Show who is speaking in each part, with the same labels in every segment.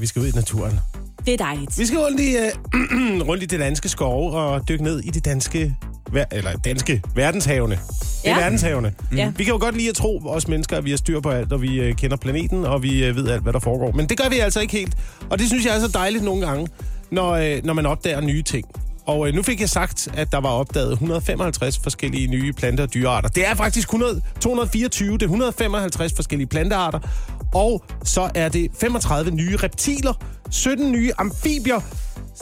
Speaker 1: Vi skal ud i naturen.
Speaker 2: Det er dejligt.
Speaker 1: Vi skal rundt i, uh, rundt i det danske skove og dykke ned i det danske, ver- eller danske verdenshavene. Det er
Speaker 2: Ja.
Speaker 1: verdenshavene.
Speaker 2: Ja.
Speaker 1: Vi kan jo godt lide at tro, os mennesker, at vi har styr på alt, og vi uh, kender planeten, og vi uh, ved alt, hvad der foregår. Men det gør vi altså ikke helt. Og det synes jeg er så dejligt nogle gange, når, uh, når man opdager nye ting. Og nu fik jeg sagt, at der var opdaget 155 forskellige nye plante- og dyrearter. Det er faktisk 100, 224, det er 155 forskellige plantearter. Og så er det 35 nye reptiler, 17 nye amfibier,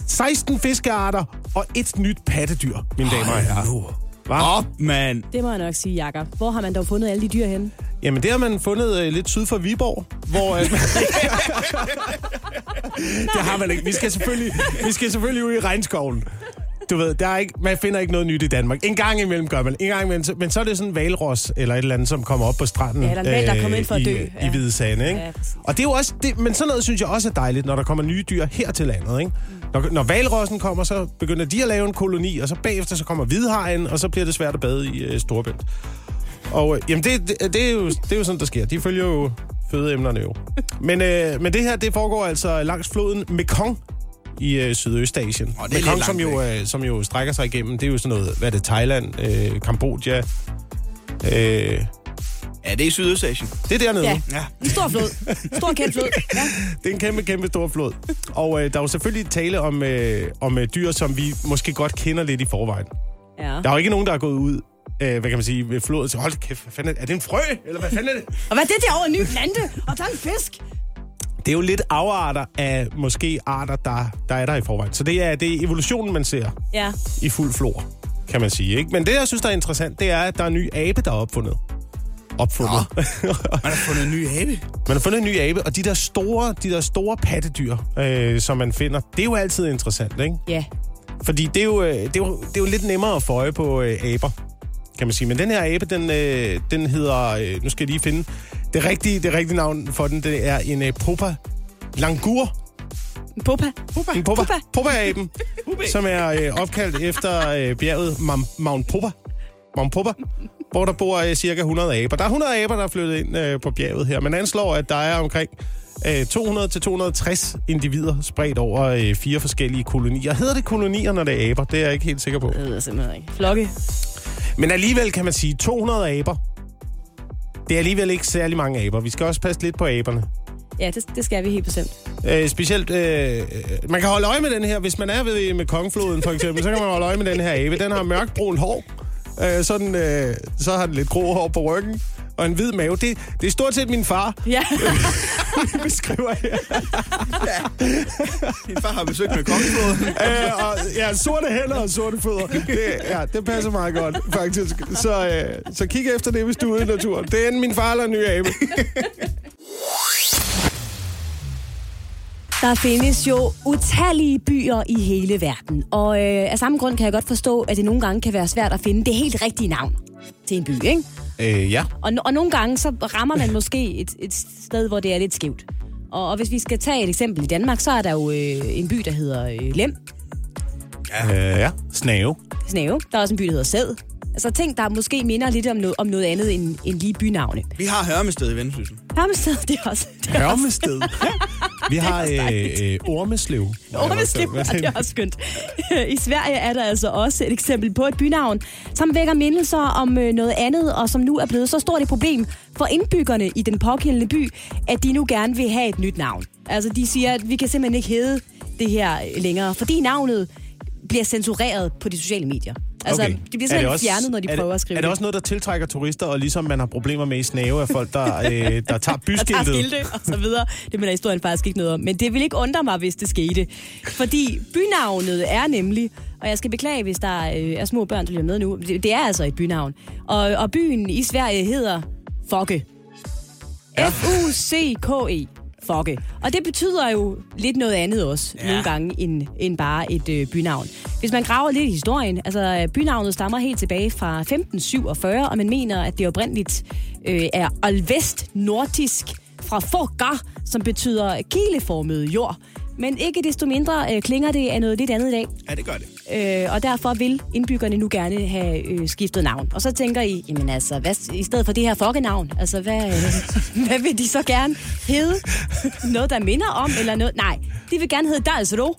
Speaker 1: 16 fiskearter og et nyt pattedyr, mine damer og herrer. Hva?
Speaker 3: Op, mand.
Speaker 2: Det må jeg nok sige, Jakob. Hvor har man dog fundet alle de dyr henne?
Speaker 1: Jamen, det har man fundet øh, lidt syd for Viborg, hvor... Øh, det har man ikke. Vi skal selvfølgelig, vi skal selvfølgelig ud i regnskoven. Du ved, der er ikke, man finder ikke noget nyt i Danmark. En gang imellem gør man. En gang imellem, men så er det sådan en valros eller et eller andet, som kommer op på stranden.
Speaker 2: Ja, eller en hval, der kommer ind for at
Speaker 1: i,
Speaker 2: dø.
Speaker 1: I
Speaker 2: Ja.
Speaker 1: Hvide Sande, ikke?
Speaker 2: Ja, præcis.
Speaker 1: og det er jo også, det, men sådan noget synes jeg også er dejligt, når der kommer nye dyr her til landet, ikke? Når, når valrossen kommer, så begynder de at lave en koloni, og så bagefter så kommer hvidhajen, og så bliver det svært at bade i øh, Storbælt. Og øh, jamen, det, det, det, er jo, det er jo sådan, der sker. De følger jo fødeemnerne jo. Men, øh, men det her, det foregår altså langs floden Mekong i øh, Sydøstasien.
Speaker 3: Åh, det er
Speaker 1: Mekong, som jo, øh, som jo strækker sig igennem, det er jo sådan noget, hvad er det, Thailand, øh, Kambodja. Øh,
Speaker 3: Ja, det er i Sydøstasien.
Speaker 1: det er dernede.
Speaker 2: Ja.
Speaker 3: Ja.
Speaker 2: En stor flod. Stor kendt flod. Ja.
Speaker 1: Det er en kæmpe, kæmpe stor flod. Og øh, der er jo selvfølgelig tale om, øh, om øh, dyr, som vi måske godt kender lidt i forvejen.
Speaker 2: ja.
Speaker 1: Der er jo ikke nogen, der er gået ud, øh, hvad kan man sige, ved floden. Så hold kæft, hvad fanden er, er det en frø? Eller hvad fanden er det?
Speaker 2: Og hvad er det derovre? En ny plante? Og der er en fisk?
Speaker 1: Det er jo lidt afarter af måske arter, der, der er der i forvejen. Så det er, det er evolutionen, man ser
Speaker 2: Ja.
Speaker 1: i fuld flor, kan man sige. Ikke? Men det, jeg synes, der er interessant, det er, at der er en ny abe, der er opfundet. Opfundet.
Speaker 3: Man har fundet en ny habe.
Speaker 1: man har fundet en ny abe, og de der store, de der store pattedyr, øh, som man finder, det er jo altid interessant, ikke?
Speaker 2: Ja.
Speaker 1: Fordi det er jo, øh, det er jo, det er jo lidt nemmere at få øje på øh, aber, kan man sige. Men den her abe, den, øh, den hedder, øh, nu skal jeg lige finde, det rigtige, det rigtige navn for den, det er en øh, Popa Langur.
Speaker 2: En Pupa.
Speaker 1: En Popa,
Speaker 2: Popa.
Speaker 1: Popa-aben, som er øh, opkaldt efter øh, bjerget Mam- Mount Popa. Mount Popa, hvor der bor øh, cirka 100 aber. Der er 100 aber, der er flyttet ind øh, på bjerget her. Man anslår, at der er omkring øh, 200-260 individer spredt over øh, fire forskellige kolonier. Hedder det kolonier, når det er aber? Det er jeg ikke helt sikker på.
Speaker 2: Det ved jeg simpelthen ikke. Flokke.
Speaker 1: Men alligevel kan man sige 200 aber. Det er alligevel ikke særlig mange aber. Vi skal også passe lidt på aberne.
Speaker 2: Ja, det, det skal vi helt bestemt.
Speaker 1: Øh, specielt, øh, øh, man kan holde øje med den her, hvis man er ved med Kongfloden for eksempel, så kan man holde øje med den her abe. Den har mørkbrun hår, øh, sådan, øh, så har den lidt grå hår på ryggen, og en hvid mave. Det, det er stort set min far,
Speaker 2: Ja.
Speaker 1: beskriver her.
Speaker 3: Din far har besøgt med kongefloden.
Speaker 1: øh, og, ja, sorte hænder og sorte fødder. Det, ja, det passer meget godt, faktisk. Så, øh, så kig efter det, hvis du er ude i naturen. Det er enten min far eller en ny abe.
Speaker 2: Der findes jo utallige byer i hele verden. Og øh, af samme grund kan jeg godt forstå, at det nogle gange kan være svært at finde det helt rigtige navn til en by, ikke?
Speaker 1: Øh, ja.
Speaker 2: Og, og nogle gange så rammer man måske et, et sted, hvor det er lidt skævt. Og, og hvis vi skal tage et eksempel i Danmark, så er der jo øh, en by, der hedder øh, Lem,
Speaker 1: Øh, ja. Snave.
Speaker 2: Snave. Der er også en by, der hedder Sæd. Altså ting, der måske minder lidt om noget, om noget andet end, end lige bynavne.
Speaker 3: Vi har Hørmested i Vendsyssel.
Speaker 2: Hørmested, det er også... Det er også
Speaker 1: Hørmested. Vi har øh, øh, Ormeslev.
Speaker 2: Ormeslev, og det er også skønt. I Sverige er der altså også et eksempel på et bynavn, som vækker mindelser om øh, noget andet, og som nu er blevet så stort et problem for indbyggerne i den pågældende by, at de nu gerne vil have et nyt navn. Altså, de siger, at vi kan simpelthen ikke hedde det her længere, fordi navnet bliver censureret på de sociale medier. Altså,
Speaker 1: Okay.
Speaker 2: det bliver
Speaker 1: Er
Speaker 2: simpelthen
Speaker 1: også-
Speaker 2: fjernet, når de
Speaker 1: er
Speaker 2: prøver
Speaker 1: det,
Speaker 2: at skrive
Speaker 1: Er det også noget, der tiltrækker turister, og ligesom man har problemer med i snave af folk, der, øh, der tager
Speaker 2: der tager
Speaker 1: byskiltet?
Speaker 2: skilte og så videre. Det mener historien faktisk ikke noget om. Men det vil ikke undre mig, hvis det skete. Fordi bynavnet er nemlig, og jeg skal beklage, hvis der øh, er små børn, der lytter med nu, det, det er altså et bynavn. Og, og byen i Sverige hedder Fogge. F-U-C-K-E. Fogge. Og det betyder jo lidt noget andet også, ja. nogle gange, end, end bare et øh, bynavn. Hvis man graver lidt i historien, altså bynavnet stammer helt tilbage fra 1547, og man mener, at det oprindeligt øh, er alvest nordisk fra Foggar, som betyder kileformet jord. Men ikke desto mindre øh, klinger det af noget lidt andet i dag.
Speaker 3: Ja, det gør det.
Speaker 2: Øh, og derfor vil indbyggerne nu gerne have øh, skiftet navn. Og så tænker I, jamen altså, hvad, i stedet for det her folkenavn, altså hvad, øh, hvad vil de så gerne hedde? Noget, der minder om, eller noget? Nej, de vil gerne hedde Dalsro.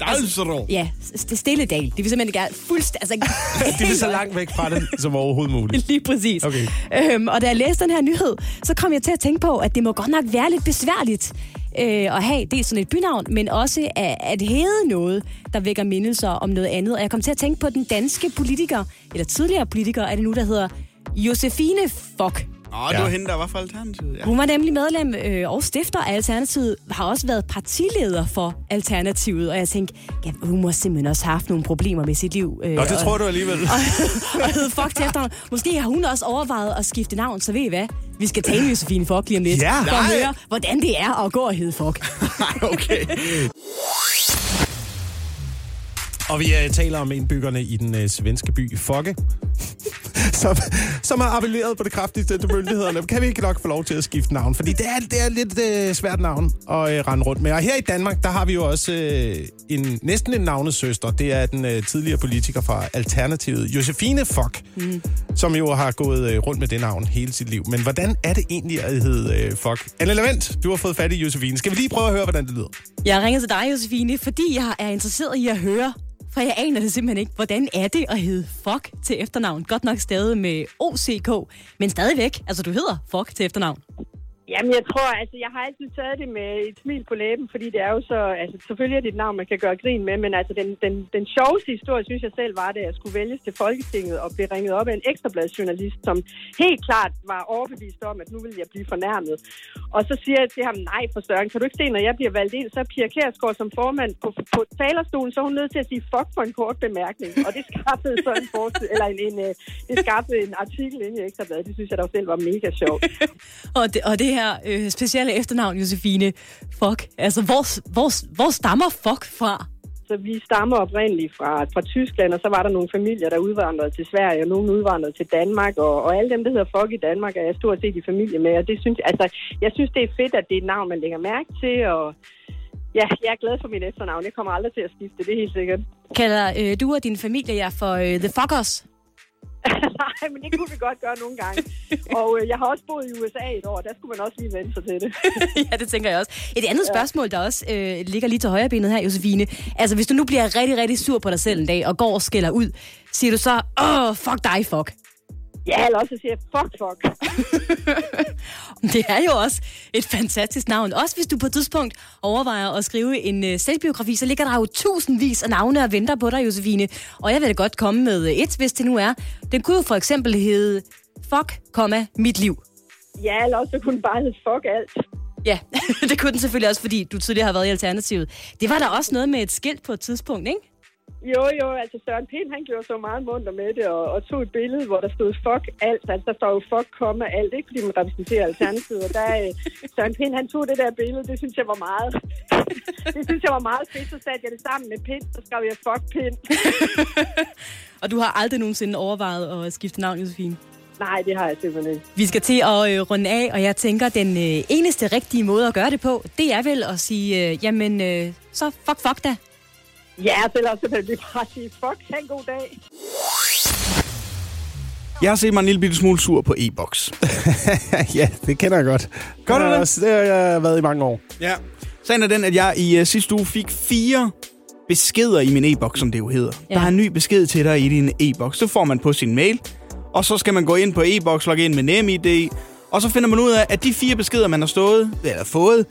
Speaker 3: Dalsro.
Speaker 2: Ja, det stille dal. De vil simpelthen gerne fuldstændig... Altså,
Speaker 1: De vil så langt væk fra det som overhovedet muligt.
Speaker 2: Lige præcis.
Speaker 1: Okay.
Speaker 2: Øhm, og da jeg læste den her nyhed, så kom jeg til at tænke på, at det må godt nok være lidt besværligt øh, at have dels sådan et bynavn, men også at, at hedde noget, der vækker mindelser om noget andet. Og jeg kom til at tænke på den danske politiker, eller tidligere politiker, er det nu, der hedder Josefine Fock.
Speaker 3: Åh, det
Speaker 1: Ja.
Speaker 3: var hende, der var fra Alternativet. Ja.
Speaker 2: Hun var nemlig medlem øh, og stifter af Alternativet, har også været partileder for Alternativet, og jeg tænkte, ja, hun må simpelthen også have haft nogle problemer med sit liv. Øh,
Speaker 1: Nå, det
Speaker 2: og-
Speaker 1: tror du alligevel.
Speaker 2: og hed Fuck til efternavn. Måske har hun også overvejet at skifte navn, så ved I hvad? Vi skal tale med Josefine Fock lige om lidt,
Speaker 1: Ja.
Speaker 2: for at høre, hvordan det er at gå og hedde Fock.
Speaker 3: okay.
Speaker 1: Og vi uh, taler om indbyggerne i den uh, svenske by Fokke, som, som har appelleret på det kraftigste til myndighederne. Kan vi ikke nok få lov til at skifte navn? Fordi det er, det er lidt uh, svært navn at uh, rende rundt med. Og her i Danmark, der har vi jo også uh, en, næsten en navnesøster. Det er den uh, tidligere politiker fra Alternativet, Josefine Fock, mm. som jo har gået uh, rundt med det navn hele sit liv. Men hvordan er det egentlig at hedde uh, Fock? Anne Levent, du har fået fat i Josefine. Skal vi lige prøve at høre, hvordan det lyder?
Speaker 2: Jeg har ringet til dig, Josefine, fordi jeg er interesseret i at høre, for jeg aner det simpelthen ikke. Hvordan er det at hedde Fuck til efternavn? Godt nok stadig med OCK, men stadigvæk. Altså, du hedder Fuck til efternavn.
Speaker 4: Jamen, jeg tror, altså, jeg har altid taget det med et smil på læben, fordi det er jo så, altså, selvfølgelig er det et navn, man kan gøre grin med, men altså, den, den, den sjoveste historie, synes jeg selv, var det, at jeg skulle vælges til Folketinget og blive ringet op af en ekstrabladsjournalist, som helt klart var overbevist om, at nu ville jeg blive fornærmet. Og så siger jeg til ham, nej for Søren, kan du ikke se, når jeg bliver valgt ind, så er Pia Kærsgaard som formand på, på talerstolen, så er hun nødt til at sige fuck for en kort bemærkning. Og det skaffede så en, forside, eller en, en, en, det skaffede en artikel inde i Ekstrabladet. Det synes jeg da selv var mega sjovt.
Speaker 2: Og det, og det her øh, specielle efternavn, Josefine Fock. Altså, hvor, hvor, hvor stammer Fock fra?
Speaker 4: Så vi stammer oprindeligt fra, fra Tyskland, og så var der nogle familier, der udvandrede til Sverige, og nogle udvandrede til Danmark, og, og alle dem, der hedder Folk i Danmark, er jeg stort set i familie med, og det synes, altså, jeg synes, det er fedt, at det er et navn, man lægger mærke til, og ja, jeg er glad for mit efternavn. Jeg kommer aldrig til at skifte, det er helt sikkert.
Speaker 2: Kalder øh, du og din familie jer for øh, The Fockers?
Speaker 4: Nej, men det kunne vi godt gøre nogle gange. Og øh, jeg har også boet i USA et år, der skulle man også lige vende sig til det.
Speaker 2: ja, det tænker jeg også. Et andet spørgsmål, der også øh, ligger lige til højre benet her, Josefine. Altså, hvis du nu bliver rigtig, rigtig sur på dig selv en dag, og går og skælder ud, siger du så, åh, fuck dig, fuck.
Speaker 4: Ja, eller også siger fuck, fuck.
Speaker 2: Det er jo også et fantastisk navn. Også hvis du på et tidspunkt overvejer at skrive en øh, selvbiografi, så ligger der jo tusindvis af navne og venter på dig, Josefine. Og jeg vil da godt komme med et, hvis det nu er. Den kunne jo for eksempel hedde Fuck, komma, mit liv.
Speaker 4: Ja, eller også så kunne den bare hedde fuck alt.
Speaker 2: Ja, det kunne den selvfølgelig også, fordi du tidligere har været i Alternativet. Det var der også noget med et skilt på et tidspunkt, ikke?
Speaker 4: Jo, jo, altså Søren Pind, han gjorde så meget munter med det, og, og tog et billede, hvor der stod fuck alt. Altså, der står jo fuck, komma alt, ikke fordi man repræsenterer Alternativet. Og der, øh, Søren Pind, han tog det der billede, det synes jeg var meget, det synes jeg var meget fedt. Så satte jeg det sammen med Pind, så skrev jeg fuck Pind.
Speaker 2: Og du har aldrig nogensinde overvejet at skifte navn, Josefine?
Speaker 4: Nej, det har jeg simpelthen ikke.
Speaker 2: Vi skal til at øh, runde af, og jeg tænker, den øh, eneste rigtige måde at gøre det på, det er vel at sige, øh, jamen, øh, så fuck, fuck da.
Speaker 4: Ja, så ellers så kan det bare sige fuck, ha' en god dag.
Speaker 3: Jeg har set mig en lille bitte smule sur på e-boks.
Speaker 1: ja, det kender jeg godt.
Speaker 3: Gør du det?
Speaker 1: også- Det har jeg været i mange år.
Speaker 3: Ja. Sagen er den, at jeg i uh, sidste uge fik fire beskeder i min e-boks, som det jo hedder.
Speaker 2: Ja.
Speaker 3: Der er en ny besked til dig i din e-boks. Så får man på sin mail, og så skal man gå ind på e-boks, logge ind med NemID, og så finder man ud af, at de fire beskeder, man har stået, eller fået,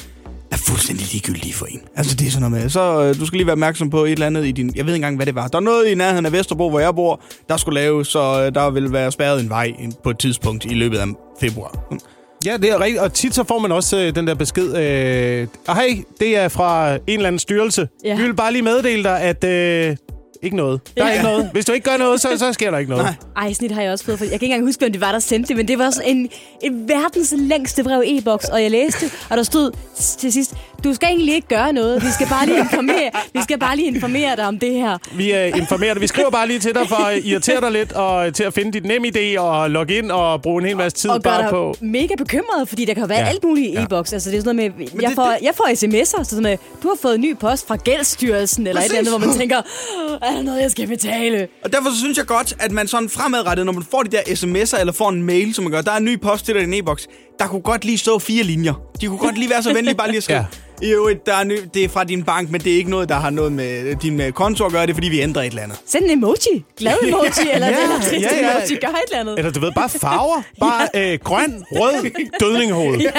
Speaker 3: er fuldstændig ligegyldige for en. Altså, det er sådan noget med, så øh, du skal lige være opmærksom på et eller andet i din... Jeg ved ikke engang, hvad det var. Der er noget i nærheden af Vesterbro, hvor jeg bor, der skulle laves, så øh, der vil være spærret en vej på et tidspunkt i løbet af februar.
Speaker 1: Ja, det er rigtigt. Og tit så får man også øh, den der besked. Øh, og hej, det er fra en eller anden styrelse.
Speaker 2: Ja.
Speaker 1: Vi vil bare lige meddele dig, at... Øh, ikke noget. Der er
Speaker 2: Ja.
Speaker 1: ikke noget. Hvis du ikke gør noget, så, så sker der ikke noget.
Speaker 3: Nej.
Speaker 2: Ej, snit har jeg også fået, for jeg kan ikke engang huske, hvem det var, der sendte det, men det var også en, en verdens længste brev e-boks, og jeg læste, og der stod til sidst, du skal egentlig ikke gøre noget, vi skal bare lige informere, vi skal bare lige informere dig om det her.
Speaker 1: Vi øh, informerer dig. Vi skriver bare lige til dig for at irritere dig lidt, og til at finde dit nem idé og logge ind og bruge en hel masse tid
Speaker 2: og
Speaker 1: bare på...
Speaker 2: mega bekymret, fordi der kan være ja. Alt muligt i
Speaker 1: Ja.
Speaker 2: e-boks. Altså, det er sådan noget med, jeg,
Speaker 3: det-
Speaker 2: får, jeg får sms'er, så sådan med, du har fået ny post fra Gældsstyrelsen, eller et eller andet, hvor man tænker, er der noget, jeg skal betale.
Speaker 3: Og derfor så synes jeg godt, at man sådan fremadrettet, når man får de der sms'er eller får en mail, som man gør, der er en ny post til dig i din e-boks, der kunne godt lige stå fire linjer. De kunne godt lige være så venlige bare lige at skrive.
Speaker 1: Ja.
Speaker 3: I øvrigt, der er ny, det er fra din bank, men det er ikke noget, der har noget med din øh, konto at gøre. Det er, fordi vi ændrer et eller andet.
Speaker 2: Send en emoji. Glad emoji, eller
Speaker 1: Ja,
Speaker 2: ja, trist
Speaker 1: ja, ja.
Speaker 2: emoji. Gør et eller andet.
Speaker 1: Eller du ved, bare farver. Bare øh, grøn, rød, dødningehoved.
Speaker 2: Ja.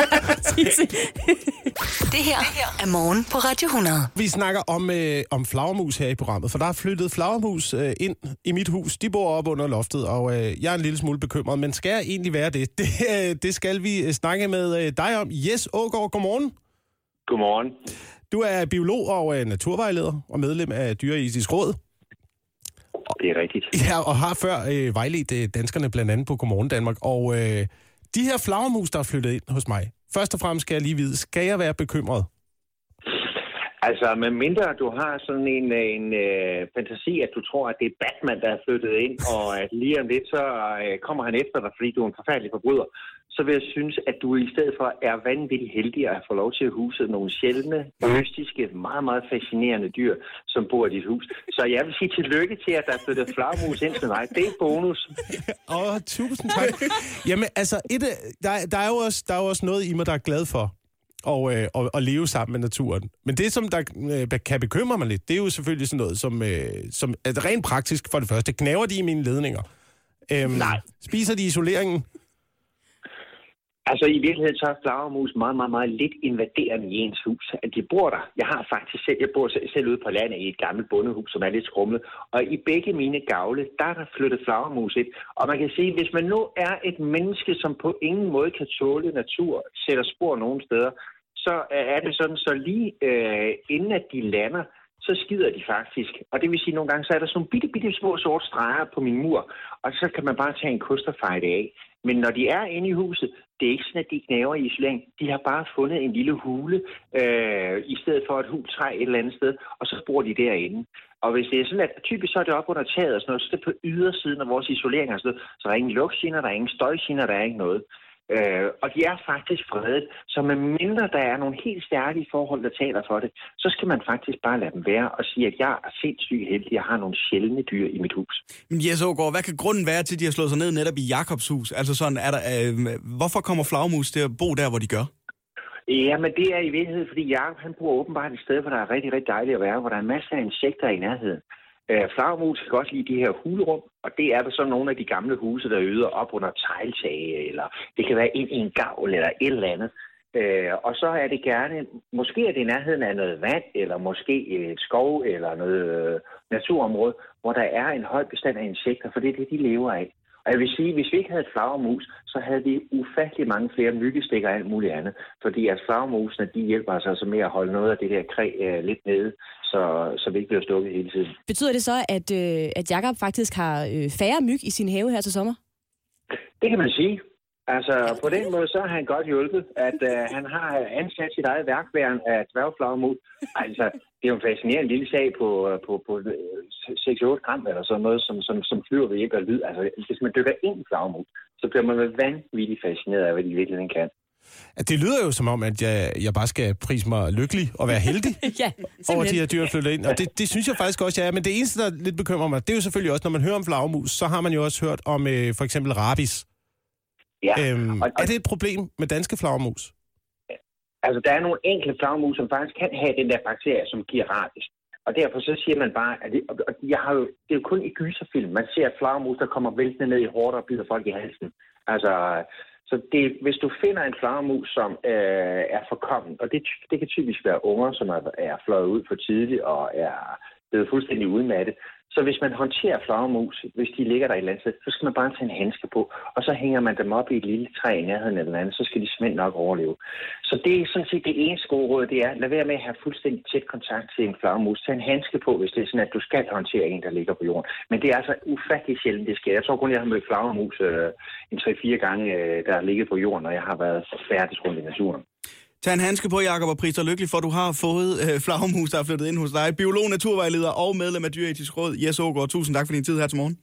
Speaker 5: Det her er morgen på Radio 100.
Speaker 1: Vi snakker om, øh, om flagermus her i programmet, for der er flyttet flagermus øh, ind i mit hus. De bor op under loftet, og øh, jeg er en lille smule bekymret, men skal jeg egentlig være det? Det, øh, det skal vi øh, snakke med øh, dig om. Yes Ågaard, godmorgen.
Speaker 6: Godmorgen.
Speaker 1: Du er biolog og øh, naturvejleder og medlem af Dyreetisk Råd.
Speaker 6: Det er rigtigt.
Speaker 1: Ja, og har før øh, vejledt øh, danskerne blandt andet på Godmorgen Danmark. Og øh, de her flagermus, der er flyttet ind hos mig, først og fremmest skal jeg lige vide, skal jeg være bekymret?
Speaker 6: Altså, med mindre du har sådan en, en uh, fantasi, at du tror, at det er Batman, der er flyttet ind, og at lige om lidt, så uh, kommer han efter dig, fordi du er en forfærdelig forbryder, så vil jeg synes, at du i stedet for er vanvittigt heldig at få lov til at huse nogle sjældne, mystiske, meget, meget fascinerende dyr, som bor i dit hus. Så jeg vil sige tillykke til, at der er flyttet flagermus ind til dig. Det er bonus.
Speaker 1: Åh, tusind tak. Jamen, altså, et, af- der, der, er jo også, der er jo også noget i mig, der er glad for og, øh, og, og leve sammen med naturen. Men det, som der øh, kan bekymre mig lidt, det er jo selvfølgelig sådan noget, som, øh, som er rent praktisk for det første. Knæver de i mine ledninger? Øhm,
Speaker 6: Nej.
Speaker 1: Spiser de isoleringen?
Speaker 6: Altså i virkeligheden så er flagermus meget, meget, meget lidt invaderende i ens hus. At de bor der. Jeg har faktisk selv, jeg bor selv- ude på landet i et gammelt bondehus, som er lidt skrumlet. Og i begge mine gavle, der er der flyttet flagermus ind. Og man kan sige, hvis man nu er et menneske, som på ingen måde kan tåle natur, sætter spor nogen steder, så er det sådan, så lige øh, inden at de lander, så skider de faktisk. Og det vil sige, at nogle gange så er der sådan nogle bitte, bitte små sorte streger på min mur, og så kan man bare tage en kost og feje det af. Men når de er inde i huset, det er ikke sådan, at de knæver i isolering. De har bare fundet en lille hule, øh, i stedet for et hul træ et eller andet sted, og så bor de derinde. Og hvis det er sådan, at typisk så er det op under taget og sådan noget, så er det på ydersiden af vores isolering og sådan noget, så der er ingen lugtgener, der er ingen støjgener, der er ikke noget. Øh, og de er faktisk fredet, så med mindre der er nogle helt stærke forhold, der taler for det, så skal man faktisk bare lade dem være og sige, at jeg er sindssygt heldig, jeg har nogle sjældne dyr i mit hus.
Speaker 3: Men Jes Ågaard, hvad kan grunden være til, at de har slået sig ned netop i Jakobs hus? Altså sådan, er der, øh, hvorfor kommer flagmus til at bo der, hvor de gør?
Speaker 6: Ja, men det er i virkeligheden, fordi Jacob han bor åbenbart et sted, hvor der er rigtig, rigtig dejligt at være, hvor der er masser af insekter i nærheden. Øh, flagermus kan godt lide de her hulrum, og det er der så nogle af de gamle huse, der yder op under tegltage, eller det kan være ind i en gavl eller et eller andet. Øh, og så er det gerne, måske er det i nærheden af noget vand, eller måske et skov, eller noget øh, naturområde, hvor der er en høj bestand af insekter, for det er det, de lever af. Og jeg vil sige, hvis vi ikke havde flagermus, så havde vi ufattelig mange flere myggestikker og alt muligt andet. Fordi at flagermusene, de hjælper os altså med at holde noget af det der kræ øh, lidt nede, så, så vi ikke bliver stukket hele tiden.
Speaker 2: Betyder det så, at, øh, at Jakob faktisk har øh, færre myg i sin have her til sommer?
Speaker 6: Det kan man sige. Altså, på den måde, så har han godt hjulpet, at øh, han har ansat sit eget værkværen af dværgflagermus. Altså, det er jo en fascinerende lille sag på, øh, på, på øh, 6-8 gram eller sådan noget, som, som, som flyver ved hjælp af lyd. Altså, hvis man dykker ind i flagermus, så bliver man vanvittigt fascineret af, hvad de i virkeligheden kan.
Speaker 1: At det lyder jo som om, at jeg, jeg bare skal prise mig lykkelig og være heldig
Speaker 2: ja,
Speaker 1: over de her dyr, flytter ind. Og det, det synes jeg faktisk også, jeg er. Men det eneste, der lidt bekymrer mig, det er jo selvfølgelig også, når man hører om flagermus, så har man jo også hørt om øh, for eksempel rabies.
Speaker 6: Ja,
Speaker 1: Øhm,
Speaker 6: og, og,
Speaker 1: er det et problem med danske flagermus?
Speaker 6: Altså, der er nogle enkelte flagermus, som faktisk kan have den der bakterie, som giver rabies. Og derfor så siger man bare, at det, og jeg har jo, det er jo kun i gyserfilm, man ser et flagermus, der kommer væltende ned i hårdt og bider folk i halsen. Altså, så det, hvis du finder en flagermus, som øh, er forkommen, og det, det kan typisk være unger, som er, er fløjet ud for tidligt og er blevet fuldstændig udmattet, så hvis man håndterer flagermus, hvis de ligger der i et så skal man bare tage en handske på, og så hænger man dem op i et lille træ i nærheden eller andet, så skal de simpelthen nok overleve. Så det er sådan set det eneste gode råd, det er, lad være med at have fuldstændig tæt kontakt til en flagermus. Tag en handske på, hvis det er sådan, at du skal håndtere en, der ligger på jorden. Men det er altså ufattelig sjældent, det sker. Jeg tror kun, jeg har mødt flagermus øh, en 3-4 gange, øh, der har ligget på jorden, når jeg har været færdig rundt i naturen.
Speaker 3: Tag en handske på, Jakob, og pris dig lykkelig for, du har fået øh, flagmus, der er flyttet ind hos dig. Biolog, naturvejleder og medlem af Dyretisk Råd, Jes Ågaard. Tusind tak for din tid her til morgen.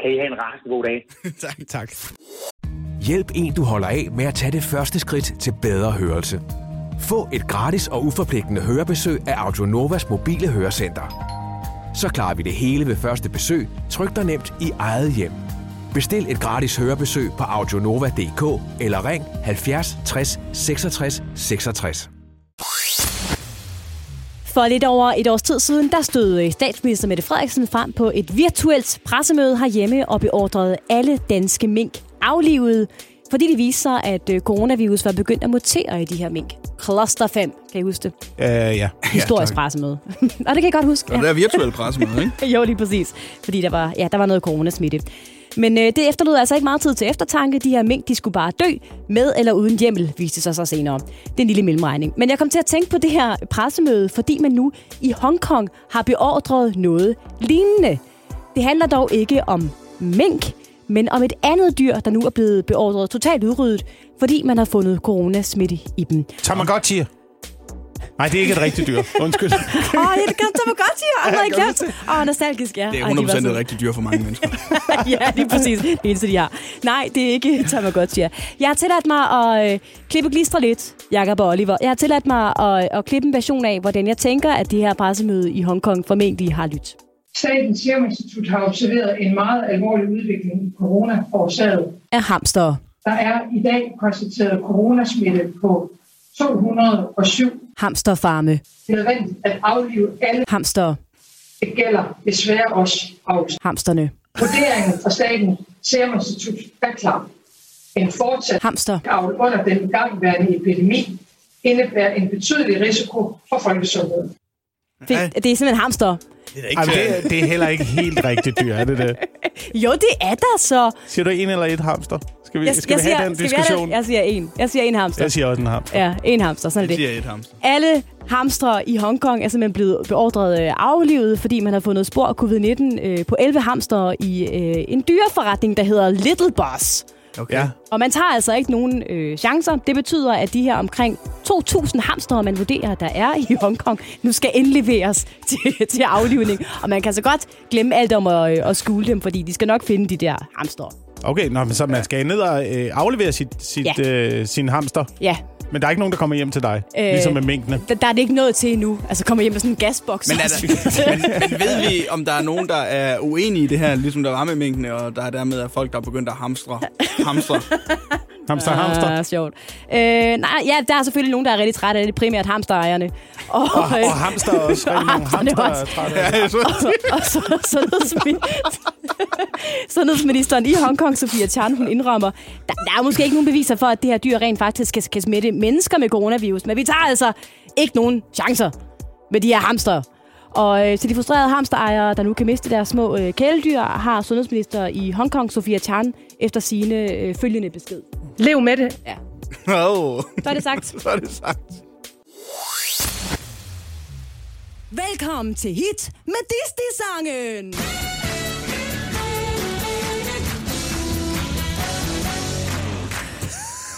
Speaker 6: Kan I have en rasende god dag?
Speaker 3: tak.
Speaker 1: Tak.
Speaker 7: Hjælp en, du holder af med at tage det første skridt til bedre hørelse. Få et gratis og uforpligtende hørebesøg af Audionovas mobile hørecenter. så klarer vi det hele ved første besøg, tryk dig nemt i eget hjem. Bestil et gratis hørebesøg på audionova.dk eller ring 70 60 66 66.
Speaker 2: For lidt over et års tid siden, der stod øh, statsminister Mette Frederiksen frem på et virtuelt pressemøde herhjemme og beordrede alle danske mink aflivet, fordi det viste sig, at øh, coronavirus var begyndt at mutere i de her mink. Cluster 5, kan I huske det?
Speaker 1: Uh, ja.
Speaker 2: Historisk pressemøde. og det kan jeg godt huske.
Speaker 3: Og det er virtuel pressemøde, ikke?
Speaker 2: jo, lige præcis. Fordi der var, ja, der var noget coronasmitte. Men øh, det efterlod altså ikke meget tid til eftertanke. De her mink, de skulle bare dø, med eller uden hjemmel, viste sig så senere. Det er en lille mellemregning. Men jeg kom til at tænke på det her pressemøde, fordi man nu i Hongkong har beordret noget lignende. Det handler dog ikke om mink, men om et andet dyr, der nu er blevet beordret totalt udryddet, fordi man har fundet coronasmitte i dem.
Speaker 1: Tamagotchi. Nej, det er ikke et rigtigt dyr. Undskyld.
Speaker 2: Åh, oh, jeg kan Ikke glemt. Åh, oh, nostalgisk, ja.
Speaker 3: Det er
Speaker 2: Ej, de var
Speaker 3: 100%
Speaker 2: søde.
Speaker 3: et rigtigt dyr for mange mennesker.
Speaker 2: ja, det er præcis det eneste, de har. Nej, det er ikke Tamagotchi. Jeg har tilladt mig at øh, klippe glistre lidt, Jakob og Oliver. Jeg har tilladt mig at, at klippe en version af, hvordan jeg tænker, at det her pressemøde i Hongkong formentlig har lyttet.
Speaker 8: Statens Serum Institut har observeret en meget alvorlig udvikling i corona forårsaget.
Speaker 2: Er hamster.
Speaker 8: Der er i dag konstateret coronasmitte på 207.
Speaker 2: Hamsterfarme.
Speaker 8: Det er nødvendigt at aflive alle.
Speaker 2: Hamster.
Speaker 8: Det gælder desværre også afs.
Speaker 2: Hamsterne.
Speaker 8: Vurderingen fra Statens Serum Institut er klar. En fortsat
Speaker 2: Hamster.
Speaker 8: avl under den igangværende epidemi indebærer en betydelig risiko for folkesundheden.
Speaker 2: Det, det er simpelthen hamster.
Speaker 3: Det er da
Speaker 1: Ej, men det, er- det er heller ikke helt rigtigt dyr, er det det?
Speaker 2: Jo, det er der så.
Speaker 1: Siger du en eller et hamster? Skal vi,
Speaker 2: Jeg,
Speaker 1: skal vi have den diskussion?
Speaker 2: have? Jeg siger en. Jeg siger en hamster.
Speaker 1: Jeg siger også en hamster.
Speaker 2: Ja, en hamster. Sådan er
Speaker 3: Det
Speaker 2: det.
Speaker 3: siger et hamster.
Speaker 2: Alle hamstre i Hongkong er simpelthen blevet beordret øh, aflivet, fordi man har fundet spor af covid-19 øh, på 11 hamstre i øh, en dyreforretning, der hedder Little Boss.
Speaker 3: Okay.
Speaker 1: Ja.
Speaker 2: Og man tager altså ikke nogen øh, chancer. Det betyder, at de her omkring 2.000 hamstre, man vurderer, der er i Hongkong, nu skal indleveres til, til aflivning. Og man kan så godt glemme alt om at, øh, at skule dem, fordi de skal nok finde de der hamstre.
Speaker 1: Okay, nå, men så man skal ned og øh, aflevere sit, sit,
Speaker 2: Ja.
Speaker 1: øh, sin hamster.
Speaker 2: Ja,
Speaker 1: Men der er ikke nogen, der kommer hjem til dig.
Speaker 2: Øh,
Speaker 1: ligesom med minkene.
Speaker 2: der, der er det ikke noget til endnu. Altså kommer hjem med sådan en gasboks.
Speaker 3: Men, er der, men, men ved vi, om der er nogen, der er uenige i det her, ligesom der var med minkene, og der er dermed er folk, der er begyndt at hamstre? hamstre.
Speaker 1: Hamster, hamster.
Speaker 2: Ah, sjovt. Øh, nej, ja, der er selvfølgelig nogen, der er rigtig trætte af det. Primært hamsterejerne. Og,
Speaker 1: Og, og hamster også.
Speaker 2: Hamsterne
Speaker 1: hamster er
Speaker 2: også.
Speaker 1: trætte af det.
Speaker 3: Ja, så,
Speaker 2: og så, sundhedsmi- sundhedsministeren i Hongkong, Sofia Chan, hun indrømmer, der, der er måske ikke nogen beviser for, at det her dyr rent faktisk kan, kan smitte mennesker med coronavirus, men vi tager altså ikke nogen chancer med de her hamster. Og øh, til de frustrerede hamsterejere, der nu kan miste deres små øh, kæledyr, har sundhedsminister i Hongkong, Sofia Chan, efter sine øh, følgende besked.
Speaker 8: Lev med det.
Speaker 2: Ja,
Speaker 3: oh,
Speaker 2: så er det sagt.
Speaker 3: så er det sagt.
Speaker 2: Velkommen til Hit med Disney-sangen!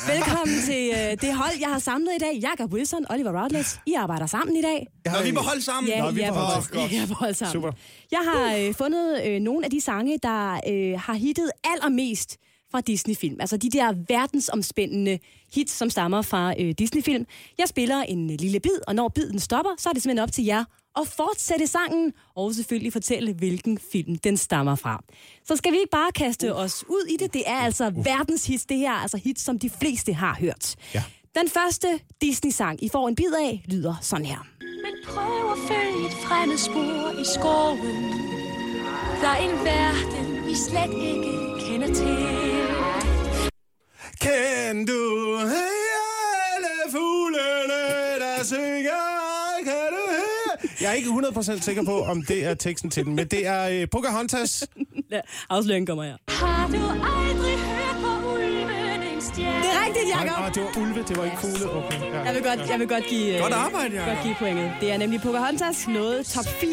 Speaker 2: Velkommen til øh, det hold, jeg har samlet i dag. Jakob Wilson, Oliver Routledge. I arbejder sammen i dag.
Speaker 3: Når vi beholdt sammen.
Speaker 2: Ja,
Speaker 1: Nå, vi
Speaker 2: I er
Speaker 1: er
Speaker 2: på
Speaker 1: på
Speaker 2: hold.
Speaker 3: hold.
Speaker 2: I er på hold sammen.
Speaker 1: Super.
Speaker 2: Jeg har øh, fundet øh, nogle af de sange, der øh, har hittet allermest fra Disney-film. Altså de der verdensomspændende hits, som stammer fra øh, Disney-film. Jeg spiller en øh, lille bid, og når biden stopper, så er det simpelthen op til jer at fortsætte sangen, og selvfølgelig fortælle, hvilken film den stammer fra. Så skal vi ikke bare kaste os ud i det. Det er altså verdens hits, det her. Altså hits, som de fleste har hørt.
Speaker 1: Ja.
Speaker 2: Den første Disney-sang, I får en bid af, lyder sådan her.
Speaker 9: Men prøv at følge et fremmed spor i skoven. Der er en verden, vi slet ikke kender til.
Speaker 1: Kan du alle fuglene, der synger? Jeg er ikke 100% sikker på, om det er teksten til den, men det er øh, Pocahontas.
Speaker 2: Ja, afsløringen kommer her.
Speaker 9: Har du aldrig hørt på ulven en stjerne?
Speaker 2: Det er rigtigt,
Speaker 1: Nej,
Speaker 2: Jacob.
Speaker 1: ah, det var ulve, det var ikke fugle. Okay, ja.
Speaker 2: Jeg vil godt, jeg vil godt give, øh,
Speaker 3: Godt arbejde, Jacob.
Speaker 2: godt give pointet. Det er nemlig Pocahontas nåede top 4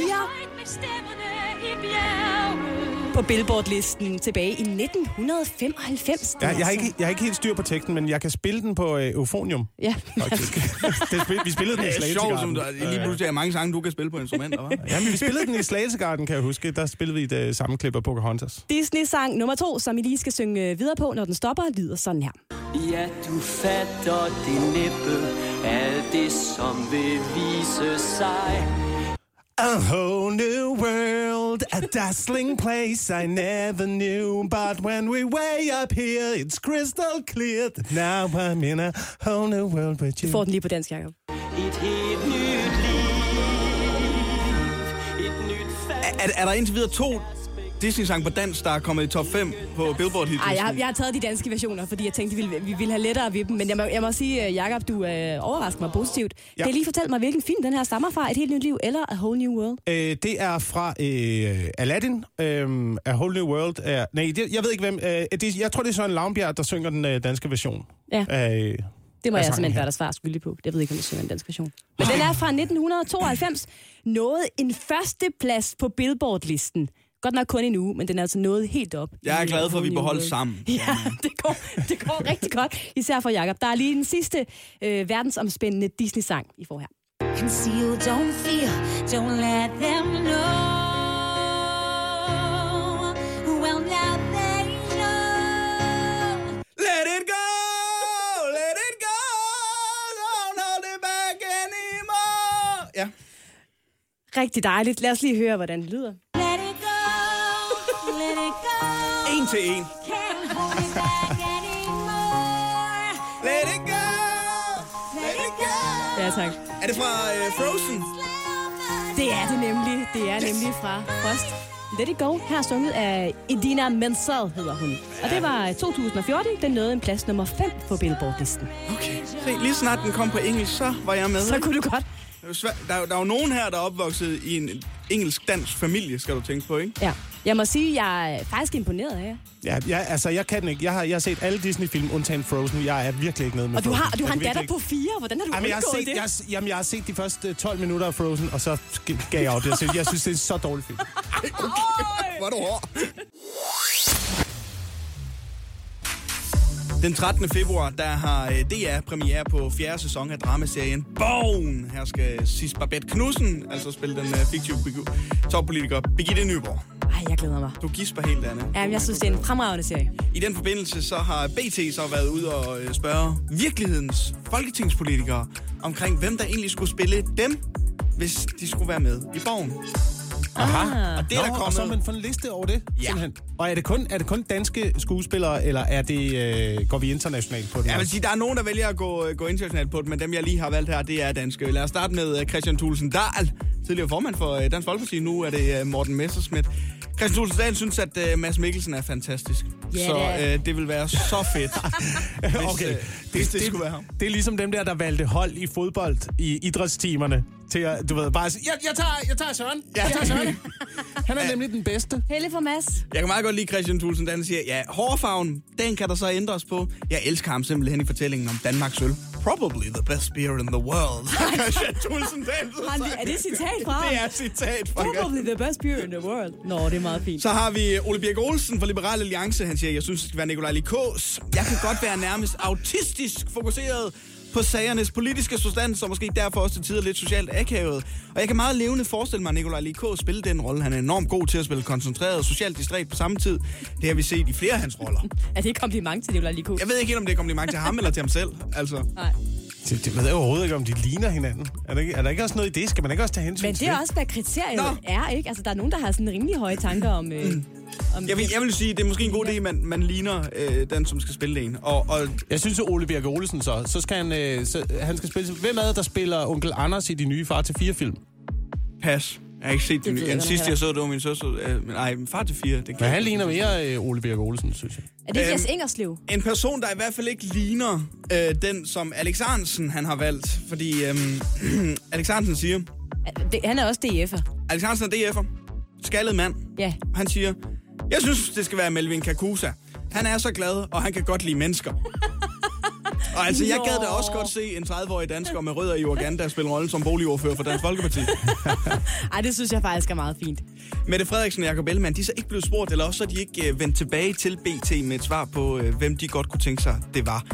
Speaker 2: På Billboard-listen tilbage i 1995. Det
Speaker 1: Ja, jeg, har
Speaker 2: altså-
Speaker 1: ikke, jeg har ikke helt styr på teksten, men jeg kan spille den på øh, Eufonium.
Speaker 2: Ja,
Speaker 1: det spil, vi spillede den i
Speaker 3: Det er sjovt, som der, lige pludselig er mange sange, du kan spille på instrumenter, hva'?
Speaker 1: Ja, men vi spillede den i Slagetegarden, kan jeg huske. Der spillede vi det samme klip af Pocahontas.
Speaker 2: Disney-sang nummer to, som I lige skal synge videre på, når den stopper, lyder sådan her.
Speaker 10: Ja, du fatter det næppe Alt det, som vil vise sig
Speaker 1: A whole new world A dazzling place I never knew, but when we way up here, it's crystal clear that now I'm in a whole new world with
Speaker 2: Du
Speaker 1: you.
Speaker 2: får den lige på dansk, Jacob.
Speaker 10: Et helt nyt liv. Et nyt
Speaker 3: Er, er, er der indtil videre to Disney-sang på dansk, der er kommet i top 5 på Billboard hit
Speaker 2: Ej, jeg, har- jeg har taget de danske versioner, fordi jeg tænkte, vi ville, vi ville have lettere ved dem. Men jeg må, jeg må sige, øh, Jacob, du øh, overrasker mig positivt. Ja. Kan I lige fortælle mig, hvilken film den her stammer fra? Et helt nyt liv eller A Whole New World?
Speaker 1: Øh, det er fra øh, Aladdin. Øh, A Whole New World. Er, nej, det, jeg ved ikke hvem. Øh, det, jeg tror, det er Søren Lavnbjerg, der synger den øh, danske version.
Speaker 2: Ja.
Speaker 1: Af,
Speaker 2: Det må jeg
Speaker 1: sangen
Speaker 2: simpelthen være der svar skyldig på. Jeg ved ikke, om det synger en dansk version. Men den er fra 1992. Nåede en førsteplads på Billboard-listen. Godt nok kun en uge, men den er altså nået helt op.
Speaker 3: Jeg er glad for, at vi beholder sammen.
Speaker 2: Ja, det går, det går rigtig godt, især for Jakob. Der er lige den sidste øh, verdensomspændende Disney-sang, I får her.
Speaker 9: Conceal, don't fear, don't let them know. Well, now they know.
Speaker 3: Let it go, let it go, don't hold it back anymore. Ja.
Speaker 2: Rigtig dejligt. Lad os lige høre, hvordan det lyder.
Speaker 3: En til en. Let it go, let it go.
Speaker 2: Ja, tak.
Speaker 3: Er det fra uh, Frozen?
Speaker 2: Det er det nemlig. Det er nemlig fra Frost. Let It Go, her sunget af Idina Menzel, hedder hun. Og det var 2014, den nåede en plads nummer 5 på Billboard-listen.
Speaker 3: Okay. Se, lige snart den kom på engelsk, så var jeg med.
Speaker 2: Så kunne du godt.
Speaker 3: Er. Der, er jo- der er jo nogen her, der er opvokset i en engelsk-dansk familie, skal du tænke på, ikke?
Speaker 2: Ja. Jeg må sige, jeg er faktisk imponeret af jer.
Speaker 1: Ja, jeg, altså, jeg kan ikke. Jeg har, jeg har set alle Disney-film, undtagen Frozen. Jeg er virkelig ikke nede med
Speaker 2: Og du
Speaker 1: Frozen.
Speaker 2: har, du har en datter
Speaker 1: virkelig
Speaker 2: på fire. Hvordan har du
Speaker 1: Jamen, jeg, har set,
Speaker 2: det?
Speaker 1: jeg, jamen, jeg har set de første 12 minutter af Frozen, og så gav jeg op. Jeg synes, jeg synes det er en så dårlig film.
Speaker 3: Hvor er du hård. Den 13. februar, der har øh, DR premiere på fjerde sæson af dramaserien Bogen. Her skal Sis Babette Knudsen altså spille den øh, fiktive toppolitiker Birgitte Nyborg.
Speaker 2: Ej, jeg glæder mig.
Speaker 3: Du gisper helt, Anne.
Speaker 2: Jamen, jeg synes, det er en fremragende serie.
Speaker 3: I den forbindelse så har BT så været ude og øh, spørge virkelighedens folketingspolitikere omkring, hvem der egentlig skulle spille dem, hvis de skulle være med i Borgen.
Speaker 1: Aha.
Speaker 3: Og det er der
Speaker 1: Nå, og
Speaker 3: kommet-
Speaker 1: så har man fået en liste over det,
Speaker 3: Ja.
Speaker 1: simpelthen. Og er det kun, er det kun danske skuespillere, eller er det, øh, går vi internationalt på det?
Speaker 3: Jeg vil sige, der er nogen, der vælger at gå, gå internationalt på det, men dem, jeg lige har valgt her, det er danske. Lad os starte med øh, Christian Thulesen Dahl, tidligere formand for øh, Dansk Folkeparti. Nu er det øh, Morten Messerschmidt. Christian Thulesen Dahl synes, at øh, Mads Mikkelsen er fantastisk.
Speaker 2: Ja,
Speaker 3: så
Speaker 2: det
Speaker 3: øh, det vil være så fedt, hvis,
Speaker 1: okay.
Speaker 3: øh, hvis det, skulle være ham.
Speaker 1: Det er ligesom dem der, der valgte hold i fodbold i idrætstimerne. Til at, du ved, bare sige, jeg, jeg, tager, jeg tager Søren. Jeg tager Søren. Han er nemlig den bedste.
Speaker 2: Helle for Mads.
Speaker 3: Jeg kan meget godt lide Christian Thulesen Dahl, der siger, ja, hårfarven, den kan der så ændres på. Jeg elsker ham simpelthen i fortællingen om Danmarks øl. Probably the best beer in the world. Christian Dahl.
Speaker 2: Han, er det et citat fra ham?
Speaker 3: Det er citat fra
Speaker 2: Probably the best beer in the world. Nå, det er meget fint.
Speaker 3: Så har vi Ole Birk Olsen fra Liberal Alliance. Han siger, jeg synes, det skal være Nikolaj Likås. Jeg kan godt være nærmest autistisk fokuseret på sagernes politiske substans, og måske derfor også til tider lidt socialt akavet. Og jeg kan meget levende forestille mig, at Nikolaj Likås spille den rolle. Han er enormt god til at spille koncentreret og socialt distræt på samme tid. Det har vi set i flere af hans roller.
Speaker 2: Er det et kompliment til Nicolai Likos?
Speaker 3: Jeg ved ikke helt, om det er kompliment til ham eller til ham selv. Altså.
Speaker 2: Nej.
Speaker 1: Det, det ved jeg overhovedet ikke, om de ligner hinanden. Er der, ikke, er der ikke også noget i det? Skal man ikke også tage hensyn
Speaker 2: Men
Speaker 1: til
Speaker 2: det er også, hvad kriteriet
Speaker 3: Nå.
Speaker 2: er, ikke? Altså, der er nogen, der har sådan rimelig høje tanker om... Øh, om
Speaker 3: Jeg vil, jeg vil sige, det er måske en god idé, at man, man ligner øh, den, som skal spille en. Og, og
Speaker 1: Jeg synes, at Ole Birk Olesen så, så skal han, øh, så, han skal spille... Hvem er det, der spiller onkel Anders i de nye Far til fire film?
Speaker 3: pas. Jeg har ikke set
Speaker 2: Det jeg
Speaker 3: Den sidste, jeg så, det var min søster. Øh, men ej, min far til fire. Det kan
Speaker 1: Men han ligner mere øh, Ole Birk Olesen, synes jeg.
Speaker 2: er det Jes
Speaker 3: Øhm,
Speaker 2: Ingerslev?
Speaker 3: En person, der i hvert fald ikke ligner øh, den, som Alex Arnsen, han har valgt. Fordi øhm, Alex Arnsen siger...
Speaker 2: Er- det- Han er også DF'er.
Speaker 3: Alex Arnsen er DF'er. Skaldet mand.
Speaker 2: Ja.
Speaker 3: Han siger, jeg synes, det skal være Melvin Kakusa. Han er så glad, og han kan godt lide mennesker. Og altså, jeg gad da også godt se en 30-årig dansker med rødder i Uganda spille rollen som boligordfører for Dansk Folkeparti.
Speaker 2: Ej, det synes jeg faktisk er meget fint.
Speaker 3: Mette Frederiksen og Jacob Ellemann, de er så ikke blevet spurgt, eller også så er de ikke øh, vendt tilbage til BT med et svar på, øh, hvem de godt kunne tænke sig, det var.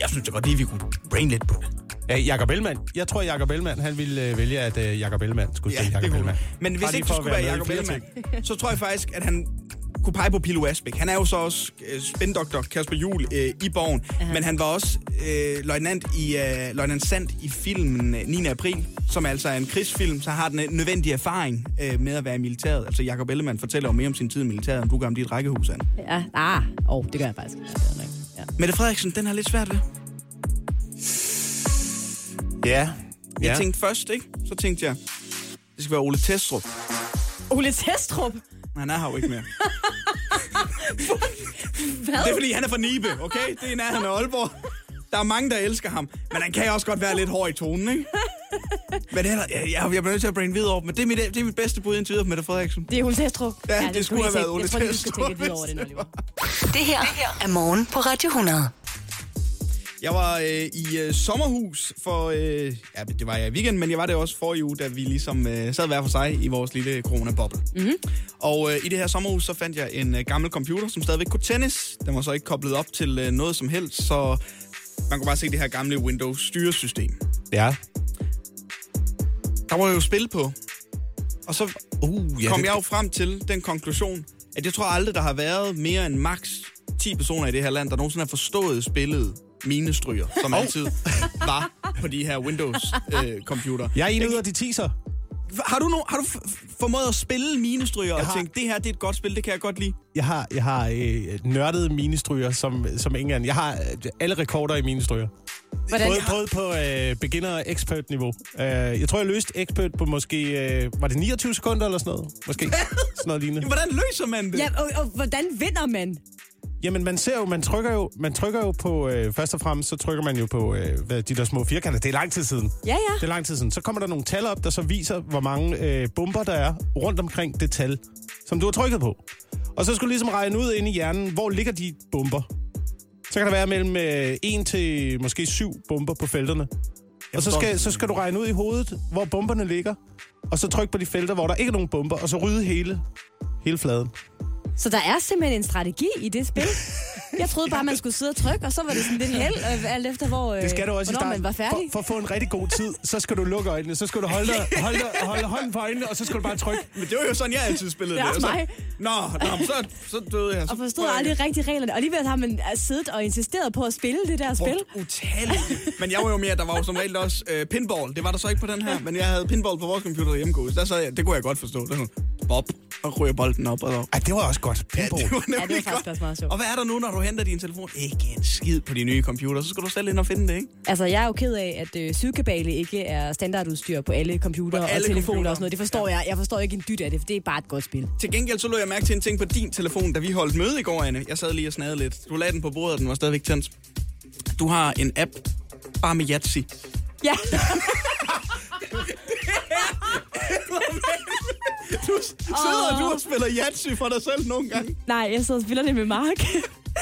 Speaker 3: Jeg synes da godt lige, vi kunne brain lidt på det.
Speaker 1: Ja, Jakob Ellemann. Jeg tror, Jakob Ellemann, han ville øh, vælge, at øh, Jakob Ellemann skulle spille Jakob
Speaker 3: kunne
Speaker 1: Ellemann.
Speaker 3: Men hvis
Speaker 1: Bare
Speaker 3: ikke det skulle være Jacob
Speaker 1: flere
Speaker 3: Ellemann, så tror jeg faktisk, at han kunne pege på Pilo Asbæk. Han er jo så også øh, spændoktor Kasper Juhl øh, i Borgen, men han var også øh, løjtnant, i, øh, løjtnant Sand i filmen øh, 9. april som altså er en krigsfilm, så har den en nødvendig erfaring øh, med at være i militæret. Altså Jacob Ellemann fortæller jo mere om sin tid i militæret, end du gør om dit rækkehus, Anne.
Speaker 2: Ja, ah, oh, det gør jeg faktisk. Ja. Ja.
Speaker 3: Mette Frederiksen, den har lidt svært ved.
Speaker 1: Ja.
Speaker 3: Jeg
Speaker 1: ja.
Speaker 3: tænkte først, ikke? Så tænkte jeg, det skal være Ole Testrup.
Speaker 2: Ole Testrup?
Speaker 3: Han er her jo ikke mere.
Speaker 2: Hvad?
Speaker 3: Det er fordi, han er fra Nibe, okay? Det er nærheden af Aalborg. Der er mange, der elsker ham. Men han kan også godt være lidt hård i tonen, ikke? Men ellers, jeg, jeg, jeg bliver nødt til at brain videre over. Men det er mit, det er mit bedste bud indtil videre på Mette Frederiksen.
Speaker 2: Det er Ole Testrup.
Speaker 3: Ja, det skulle have været Ole
Speaker 2: Jeg tror, du skal
Speaker 3: Testrup,
Speaker 2: tænke lidt videre over det, Oliver.
Speaker 5: Det her er morgen på Radio 100.
Speaker 3: Jeg var øh, i øh, sommerhus for... Øh, ja, det var jeg i weekend, men jeg var det også for i uge, da vi ligesom øh, sad hver for sig i vores lille corona-boble. Mm-hmm. Og øh, i det her sommerhus, så fandt jeg en øh, gammel computer, som stadigvæk kunne tændes. Den var så ikke koblet op til øh, noget som helst, så man kunne bare se det her gamle Windows-styresystem.
Speaker 1: Ja.
Speaker 3: Der var jo spil på. Og så
Speaker 1: Uh, ja,
Speaker 3: kom
Speaker 1: det-
Speaker 3: jeg jo frem til den konklusion, at jeg tror aldrig, der har været mere end max 10 personer i det her land, der nogensinde har forstået spillet minestryger, som altid var på de her Windows-computer.
Speaker 1: Jeg er en ud af de teaser.
Speaker 3: har du, no, har du formået at spille minestryger og
Speaker 1: har-
Speaker 3: tænkt, det her det er et godt spil, det kan jeg godt lide?
Speaker 1: Jeg har, jeg har øh, nørdet ministryger som, som ingen anden. Jeg har øh, alle rekorder i ministryger.
Speaker 2: Hvordan?
Speaker 1: Både, både på øh, beginner- og expert-niveau. Øh, jeg tror, jeg løste expert på måske... Øh, var det 29 sekunder eller sådan noget? Måske. sådan noget lignende.
Speaker 3: Hvordan løser man det?
Speaker 2: Ja, og, og hvordan vinder man?
Speaker 1: Jamen, man ser jo, man trykker jo, man trykker jo på, øh, først og fremmest, så trykker man jo på øh, hvad, de der små firkanter. Det er lang tid siden.
Speaker 2: Ja, ja.
Speaker 1: Det er lang tid siden. Så kommer der nogle tal op, der så viser, hvor mange øh, bomber der er rundt omkring det tal, som du har trykket på. Og så skal du ligesom regne ud ind i hjernen, hvor ligger de bomber. Så kan der være mellem øh, 1 til måske 7 bomber på felterne. Og så skal, så skal du regne ud i hovedet, hvor bomberne ligger. Og så tryk på de felter, hvor der ikke er nogen bomber, og så rydde hele, hele fladen.
Speaker 2: Så der er simpelthen en strategi i det spil. Jeg troede bare, man skulle sidde og trykke, og så var det sådan lidt held, øh, alt efter hvor, øh,
Speaker 1: Det skal du også
Speaker 2: hvornår man var færdig.
Speaker 1: For, for at få en rigtig god tid, så skal du lukke øjnene. Så skal du holde, holde, holde hånden for øjnene, og så skal du bare trykke.
Speaker 3: Men det var jo sådan, jeg altid spillede
Speaker 2: Det er
Speaker 3: det.
Speaker 2: også
Speaker 3: Og så-
Speaker 2: mig.
Speaker 3: Nå, nå, så, så døde jeg. Så
Speaker 2: Og forstod
Speaker 3: jeg
Speaker 2: aldrig rigtig reglerne. Og alligevel har man øh, siddet og insisteret på at spille det der spil.
Speaker 3: brugt utalligt. Men jeg var jo mere, der var jo som regel også øh, pinball. Det var der så ikke på den her, men jeg havde pinball på vores computer hjemme. Der sad jeg, det kunne jeg godt forstå. Det var sådan, Bob, og ryger bolden op. Og så.
Speaker 1: Ej, det var også godt. Pinball.
Speaker 3: det var
Speaker 2: Ja, det
Speaker 3: nemlig
Speaker 2: var faktisk
Speaker 3: godt.
Speaker 2: også meget sjovt.
Speaker 3: Og hvad er der nu, når du henter din telefon? Ikke en skid på de nye computer. Så skal du selv ind og finde det, ikke?
Speaker 2: Altså, jeg er jo ked af, at øh, sydkabale ikke er standardudstyr på alle computere og telefoner
Speaker 3: computere.
Speaker 2: og sådan noget. Det forstår jeg. Jeg forstår ikke en dyt af det, for det er bare et godt spil.
Speaker 3: Til gengæld så lå jeg mærke til en ting på din telefon, da vi holdt møde i går, Anne. Jeg sad lige og snadede lidt. Du lagde den på bordet, og den var stadigvæk tændt. Du har en app, bare med Yatzy.
Speaker 2: Ja,
Speaker 3: Du sidder og du og spiller Yatzy for dig selv nogle gange
Speaker 2: nej, jeg sidder og spiller det med Mark.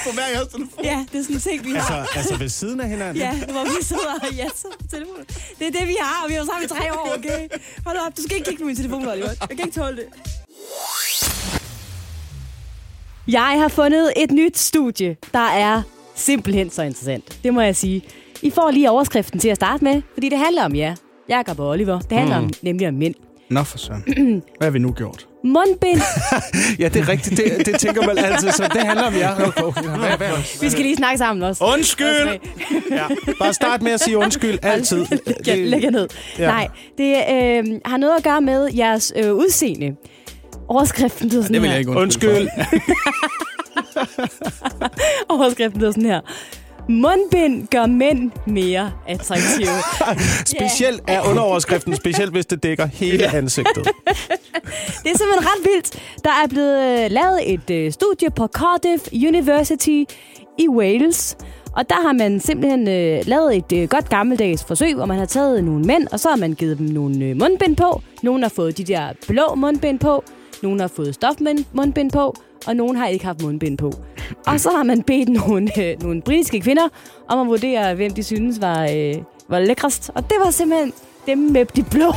Speaker 3: på hver jeres telefon.
Speaker 2: ja, det er sådan en ting, vi har.
Speaker 1: Altså, altså ved siden af hinanden.
Speaker 2: Ja, hvor vi sidder og jatser på telefonen. Det er det, vi har, og vi har været sammen i tre år, okay? Hold op, du skal ikke kigge på min telefon, Oliver. Jeg kan ikke tåle det. Jeg har fundet et nyt studie, der er simpelthen så interessant. Det må jeg sige. I får lige overskriften til at starte med, fordi det handler om jer. Jakob og Oliver. Det handler mm. om, nemlig om mænd.
Speaker 3: Nå for søren. Hvad har vi nu gjort?
Speaker 2: Mundbind.
Speaker 1: Ja, det er rigtigt. Det, det tænker man altid, så det handler om jer. Hvad, hvad?
Speaker 2: Vi skal lige snakke sammen også.
Speaker 3: Undskyld!
Speaker 1: Ja. Bare start med at sige undskyld altid.
Speaker 2: Læg, læg ned.
Speaker 1: Ja.
Speaker 2: Nej, det øh, har noget at gøre med jeres øh, udseende. Overskriften lyder sådan
Speaker 3: Det vil
Speaker 2: her.
Speaker 3: jeg ikke undskylde
Speaker 1: Undskyld.
Speaker 2: Overskriften lyder sådan her. Mundbind gør mænd mere attraktive.
Speaker 1: Specielt er underoverskriften, specielt hvis det dækker hele ansigtet.
Speaker 2: Det er simpelthen ret vildt. Der er blevet øh, lavet et øh, studie på Cardiff University i Wales. Og der har man simpelthen øh, lavet et øh, godt gammeldags forsøg, hvor man har taget nogle mænd, og så har man givet dem nogle øh, mundbind på. Nogle har fået de der blå mundbind på. Nogle har fået stofmundbind på. Og nogle har ikke haft mundbind på. Og så har man bedt nogle, øh, nogle britiske kvinder om at vurdere, hvem de synes var, øh, var lækrest. Og det var simpelthen dem med de blå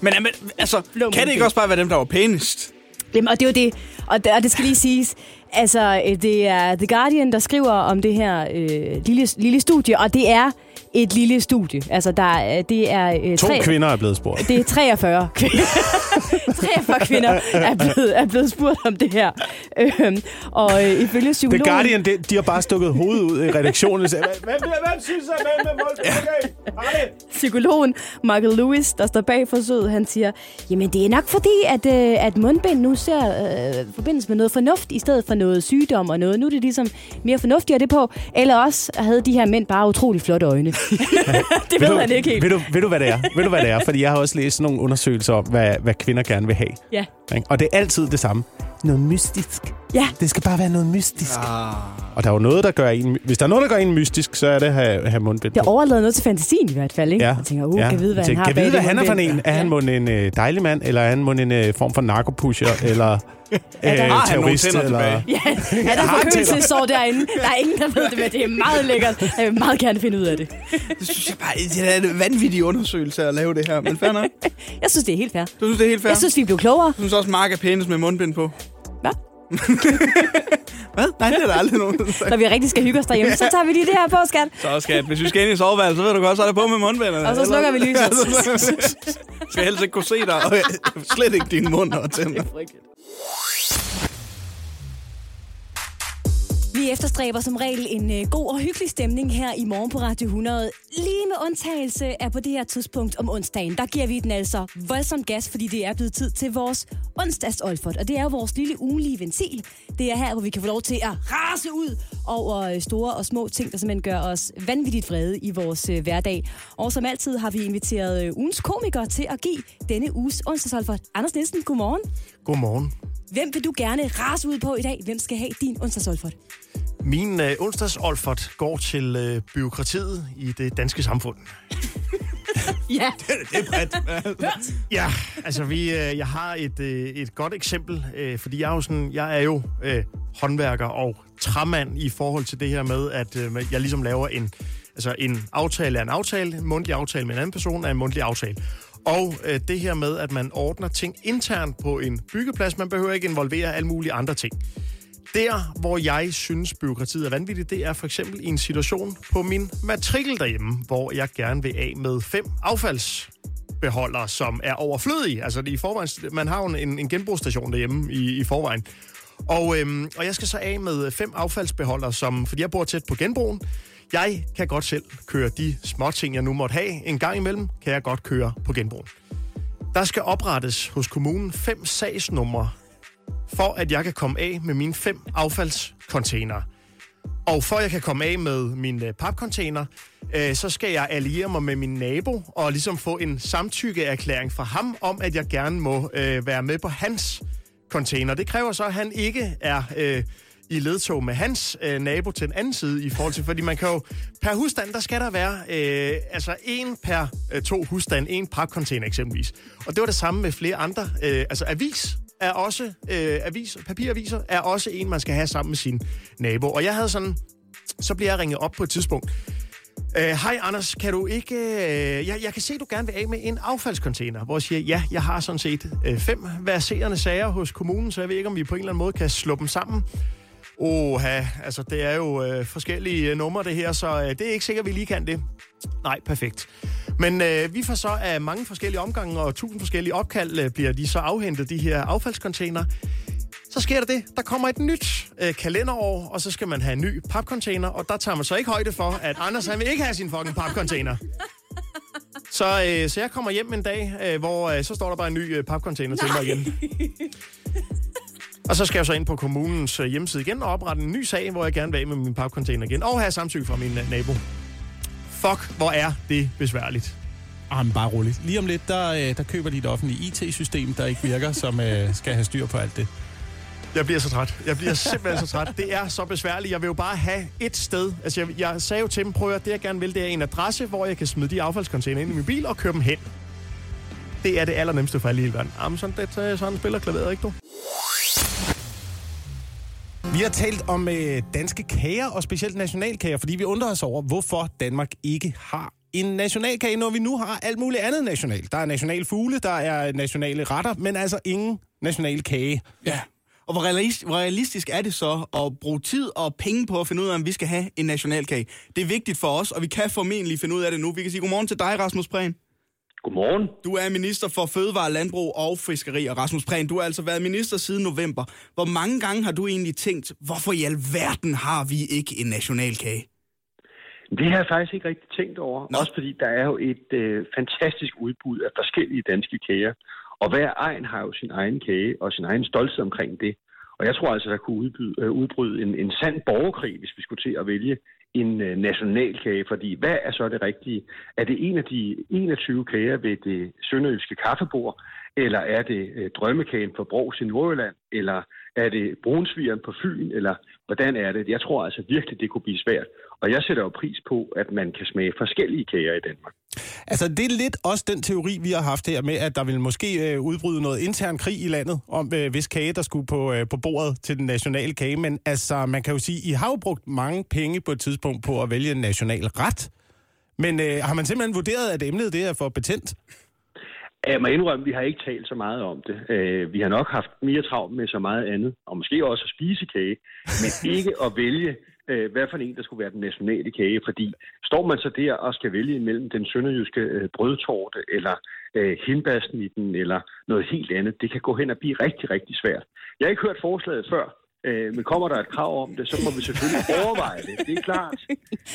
Speaker 3: Men, men altså,
Speaker 2: Blå
Speaker 3: kan det ikke også bare være dem, der var pænest?
Speaker 2: Jamen, og det er jo det. Og det, og det skal lige siges. Altså, øh, det er The Guardian, der skriver om det her øh, lille, lille studie, og det er et lille studie. Altså, der, er- det er... øh,
Speaker 1: To
Speaker 2: tre,
Speaker 1: kvinder er blevet spurgt.
Speaker 2: Det er 43 kvinder. 43 kvinder er blevet, er blevet spurgt om det her. Øhm, og øh, ifølge
Speaker 1: The
Speaker 2: psykologen...
Speaker 1: Guardian, de, de har bare stukket hovedet ud i redaktionen hvad, hvad, hvad synes jeg, hvad med det?
Speaker 2: psykologen Michael Lewis, der står bag forsøget, han siger, jamen det er nok fordi, at, øh, at mundbind nu ser øh, forbindelse med noget fornuft, i stedet for noget sygdom og noget. Nu er det ligesom mere fornuftigt at det på. Eller også havde de her mænd bare utrolig flotte øjne. det ved
Speaker 1: du,
Speaker 2: han ikke helt.
Speaker 1: Ved du, ved du, hvad det er? ved du, hvad det er? Fordi jeg har også læst nogle undersøgelser om, hvad, hvad kvinder gerne vil have.
Speaker 2: Ja.
Speaker 1: Og det er altid det samme. Noget mystisk.
Speaker 2: Ja.
Speaker 1: Det skal bare være noget mystisk. Ah. Og der er jo noget, der gør en... Hvis der er noget, der gør en mystisk, så er det at have, have mundbind
Speaker 2: Det
Speaker 1: på.
Speaker 2: overlader noget til fantasien i hvert fald, ikke?
Speaker 1: Ja.
Speaker 2: Jeg tænker, uh, ja. kan vide, hvad han har
Speaker 1: kan vide, hvad
Speaker 2: det
Speaker 1: han er for en. Er han mon en øh, dejlig mand, eller er han mon en øh, form for narkopusher, eller øh,
Speaker 3: Har han nogle
Speaker 1: terrorist?
Speaker 3: tænder
Speaker 1: Eller...
Speaker 3: tilbage?
Speaker 2: Ja, er der
Speaker 1: Har han
Speaker 2: forkølelsessår derinde? Der er ingen, der ved det, men det er meget lækkert. Jeg vil meget gerne finde ud af det.
Speaker 3: Det synes jeg bare, det er en vanvittig undersøgelse at lave det her. Men fair nok.
Speaker 2: Jeg synes, det er helt fair.
Speaker 3: Du synes, det er helt fair?
Speaker 2: Jeg synes, vi blev klogere.
Speaker 3: Jeg synes også, Mark er pænest med mundbind på.
Speaker 2: Hvad?
Speaker 3: Nej, det er der aldrig nogen, der har sagt.
Speaker 2: Når vi rigtig skal hygge os derhjemme, så tager vi lige det her på, skat.
Speaker 3: Så skat, hvis vi skal ind i soveværelset, så ved du godt, så er det på med mundbindene.
Speaker 2: Og så slukker vi lyset.
Speaker 3: Ja, så skal helst ikke kunne se dig, og slet ikke din mund og tænder.
Speaker 2: Vi efterstræber som regel en øh, god og hyggelig stemning her i morgen på Radio 100. Lige med undtagelse er på det her tidspunkt om onsdagen, der giver vi den altså voldsom gas, fordi det er blevet tid til vores onsdags Olfert. Og det er jo vores lille ugenlige ventil. Det er her, hvor vi kan få lov til at rase ud over øh, store og små ting, der simpelthen gør os vanvittigt vrede i vores øh, hverdag. Og som altid har vi inviteret ugens komikere til at give denne uges onsdags Olfert. Anders Nielsen, godmorgen.
Speaker 11: Godmorgen.
Speaker 2: Hvem vil du gerne rase ud på i dag? Hvem skal have din onsdags Olfert?
Speaker 11: Min øh, onsdagsolfert går til øh, byråkratiet i det danske samfund.
Speaker 2: Ja.
Speaker 3: Det er bredt.
Speaker 11: Ja, altså vi, øh, jeg har et, øh, et godt eksempel, øh, fordi jeg er jo, sådan, jeg er jo øh, håndværker og træmand i forhold til det her med, at øh, jeg ligesom laver en, altså en aftale er en aftale, en mundtlig aftale med en anden person er en mundtlig aftale. Og øh, det her med, at man ordner ting internt på en byggeplads, man behøver ikke involvere alle mulige andre ting. Der, hvor jeg synes, byråkratiet er vanvittigt, det er for eksempel i en situation på min matrikel derhjemme, hvor jeg gerne vil af med fem affaldsbeholdere, som er overflødige. Altså i forvejen, man har jo en, en genbrugsstation derhjemme i, i forvejen. Og, øhm, og jeg skal så af med fem affaldsbeholdere, som, fordi jeg bor tæt på genbrugen. Jeg kan godt selv køre de små ting, jeg nu måtte have. En gang imellem kan jeg godt køre på genbrug. Der skal oprettes hos kommunen fem sagsnumre for at jeg kan komme af med mine fem affaldscontainer. Og for at jeg kan komme af med min øh, papcontainer, øh, så skal jeg alliere mig med min nabo og ligesom få en samtykkeerklæring fra ham om, at jeg gerne må øh, være med på hans container. Det kræver så, at han ikke er øh, i ledtog med hans øh, nabo til den anden side i forhold til, fordi man kan jo, per husstand, der skal der være øh, altså en per øh, to husstand, en papcontainer eksempelvis. Og det var det samme med flere andre, øh, altså avis er også, øh, avis, papiraviser er også en, man skal have sammen med sin nabo. Og jeg havde sådan, så bliver jeg ringet op på et tidspunkt. Hej Hej Anders, kan du ikke... Uh, jeg, jeg kan se, at du gerne vil af med en affaldscontainer, hvor jeg siger, ja, jeg har sådan set uh, fem verserende sager hos kommunen, så jeg ved ikke, om vi på en eller anden måde kan slå dem sammen. Oha, altså det er jo øh, forskellige øh, numre det her, så øh, det er ikke sikkert, vi lige kan det. Nej, perfekt. Men øh, vi får så af mange forskellige omgange og tusind forskellige opkald, øh, bliver de så afhentet, de her affaldscontainer. Så sker der det, der kommer et nyt øh, kalenderår, og så skal man have en ny papcontainer, og der tager man så ikke højde for, at Anders han vil ikke have sin fucking papcontainer. Så, øh, så jeg kommer hjem en dag, øh, hvor øh, så står der bare en ny øh, papcontainer til mig igen. Og så skal jeg så ind på kommunens øh, hjemmeside igen og oprette en ny sag, hvor jeg gerne vil af med min papcontainer igen, og have samtykke fra min øh, nabo. Fuck, hvor er det besværligt.
Speaker 1: Ah, men bare roligt. Lige om lidt, der, øh, der køber de et offentligt IT-system, der ikke virker, som øh, skal have styr på alt det.
Speaker 11: Jeg bliver så træt. Jeg bliver simpelthen så træt. Det er så besværligt. Jeg vil jo bare have et sted. Altså, jeg, jeg sagde jo til dem, prøv at det jeg gerne vil, det er en adresse, hvor jeg kan smide de affaldscontainer ind i min bil og køre dem hen. Det er det allernemmeste for alle i hele verden. Jamen, sådan, det, sådan spiller klaveret, ikke du?
Speaker 1: Vi har talt om øh, danske kager, og specielt nationalkager, fordi vi undrer os over, hvorfor Danmark ikke har en nationalkage, når vi nu har alt muligt andet national. Der er nationalfugle, der er nationale retter, men altså ingen national kage.
Speaker 3: Ja. Og hvor realistisk, hvor realistisk er det så at bruge tid og penge på at finde ud af, om vi skal have en nationalkage? Det er vigtigt for os, og vi kan formentlig finde ud af det nu. Vi kan sige godmorgen til dig, Rasmus Prehn.
Speaker 12: Godmorgen.
Speaker 3: Du er minister for Fødevare, Landbrug og Fiskeri, og Rasmus Prehn, du har altså været minister siden november. Hvor mange gange har du egentlig tænkt, hvorfor i alverden har vi ikke en nationalkage?
Speaker 12: Det har jeg faktisk ikke rigtig tænkt over. Nå. Også fordi der er jo et øh, fantastisk udbud af forskellige danske kager. Og hver egen har jo sin egen kage og sin egen stolthed omkring det. Og jeg tror altså, der kunne udbyde, øh, udbryde en, en sand borgerkrig, hvis vi skulle til at vælge en øh, nationalkage. Fordi hvad er så det rigtige? Er det en af de 21 kager ved det sønderjyske kaffebord? Eller er det øh, drømmekagen for Brogs i Nordjylland? Eller er det brunsvigeren på Fyn? Eller hvordan er det? Jeg tror altså virkelig, det kunne blive svært. Og jeg sætter jo pris på, at man kan smage forskellige kager i Danmark.
Speaker 1: Altså, det er lidt også den teori, vi har haft her med, at der vil måske øh, udbryde noget intern krig i landet, om øh, hvis kage, der skulle på, øh, på bordet til den nationale kage. Men altså, man kan jo sige, I har jo brugt mange penge på et tidspunkt på at vælge en national ret. Men øh, har man simpelthen vurderet, at emnet det er for betændt?
Speaker 12: Jeg må indrømme, at vi har ikke talt så meget om det. Øh, Vi har nok haft mere travlt med så meget andet, og måske også at spise kage, men ikke at vælge, øh, hvad for en, der skulle være den nationale kage. Fordi står man så der og skal vælge mellem den sønderjyske øh, brødtorte, eller hindbærsnitten, eller noget helt andet, det kan gå hen og blive rigtig, rigtig svært. Jeg har ikke hørt forslaget før, øh, men kommer der et krav om det, så må vi selvfølgelig overveje det. Det er klart.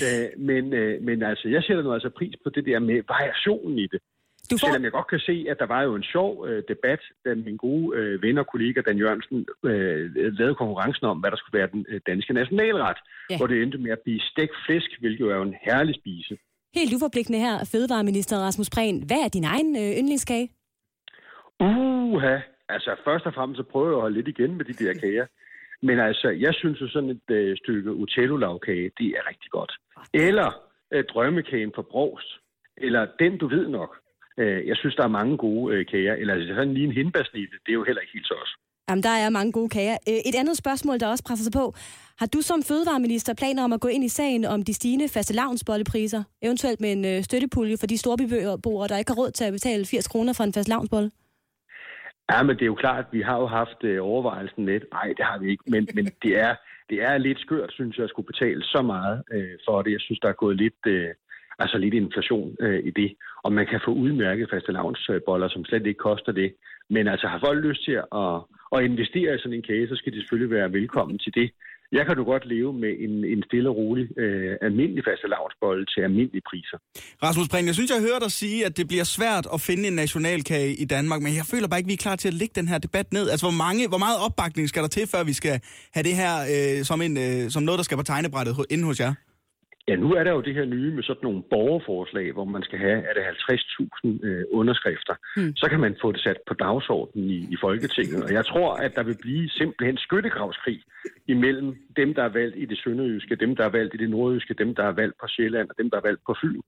Speaker 12: Øh, men, øh, men altså, jeg sætter nu altså pris på det der med variationen i det.
Speaker 2: Du får...
Speaker 12: Selvom jeg godt kan se, at der var jo en sjov øh, debat, da min gode øh, ven og kollega Dan Jørgensen øh, lavede konkurrencen om, hvad der skulle være den øh, danske nationalret,
Speaker 2: Ja.
Speaker 12: hvor det endte med at blive stegt flæsk, hvilket jo er en herlig spise.
Speaker 2: Helt uforpligtende her, Fødevareminister Rasmus Prehn. Hvad er din egen øh, yndlingskage?
Speaker 12: Uha, altså først og fremmest så prøver jeg at holde lidt igen med de der kager. Men altså, jeg synes jo sådan et øh, stykke utello-lavkage, det er rigtig godt. Eller øh, drømmekagen fra Brost. Eller den, du ved nok. Øh, jeg synes, der er mange gode øh, kager. Eller altså, sådan lige en hindbærsnitte, det er jo heller ikke helt så også.
Speaker 2: Jamen, der er mange gode kager. Øh, Et andet spørgsmål, der også presser sig på. Har du som fødevareminister planer om at gå ind i sagen om de stigende faste lavnsbollepriser? Eventuelt med en øh, støttepulje for de storbyboere, der ikke har råd til at betale 80 kroner for en fast lavnsbolle?
Speaker 12: Ja, men det er jo klart, at vi har jo haft øh, overvejelsen lidt. Nej, det har vi ikke. Men, men det, er, det er lidt skørt, synes jeg, at skulle betale så meget øh, for det. Jeg synes, der er gået lidt, øh, altså lidt inflation øh, i det. Og man kan få udmærket faste lavnsboller, som slet ikke koster det. Men altså, har folk lyst til at, at investere i sådan en kage, så skal de selvfølgelig være velkommen til det. Jeg kan du godt leve med en, en stille og rolig øh, almindelig faste lavnsbolle til almindelige priser.
Speaker 3: Rasmus Prehn, jeg synes, jeg hører dig sige, at det bliver svært at finde en nationalkage i Danmark, men jeg føler bare ikke, vi er klar til at lægge den her debat ned. Altså, hvor, mange, hvor meget opbakning skal der til, før vi skal have det her øh, som, en, øh, som noget, der skal på tegnebrættet ho- inde hos jer?
Speaker 12: Ja, nu er der jo det her nye med sådan nogle borgerforslag, hvor man skal have, er det 50.000 øh, underskrifter.
Speaker 2: Hmm.
Speaker 12: Så kan man få det sat på dagsordenen i, i Folketinget. Og jeg tror, at der vil blive simpelthen skyttegravskrig imellem dem, der er valgt i det sønderjyske, dem, der er valgt i det nordjyske, dem, der er valgt på Sjælland og dem, der er valgt på Fyn.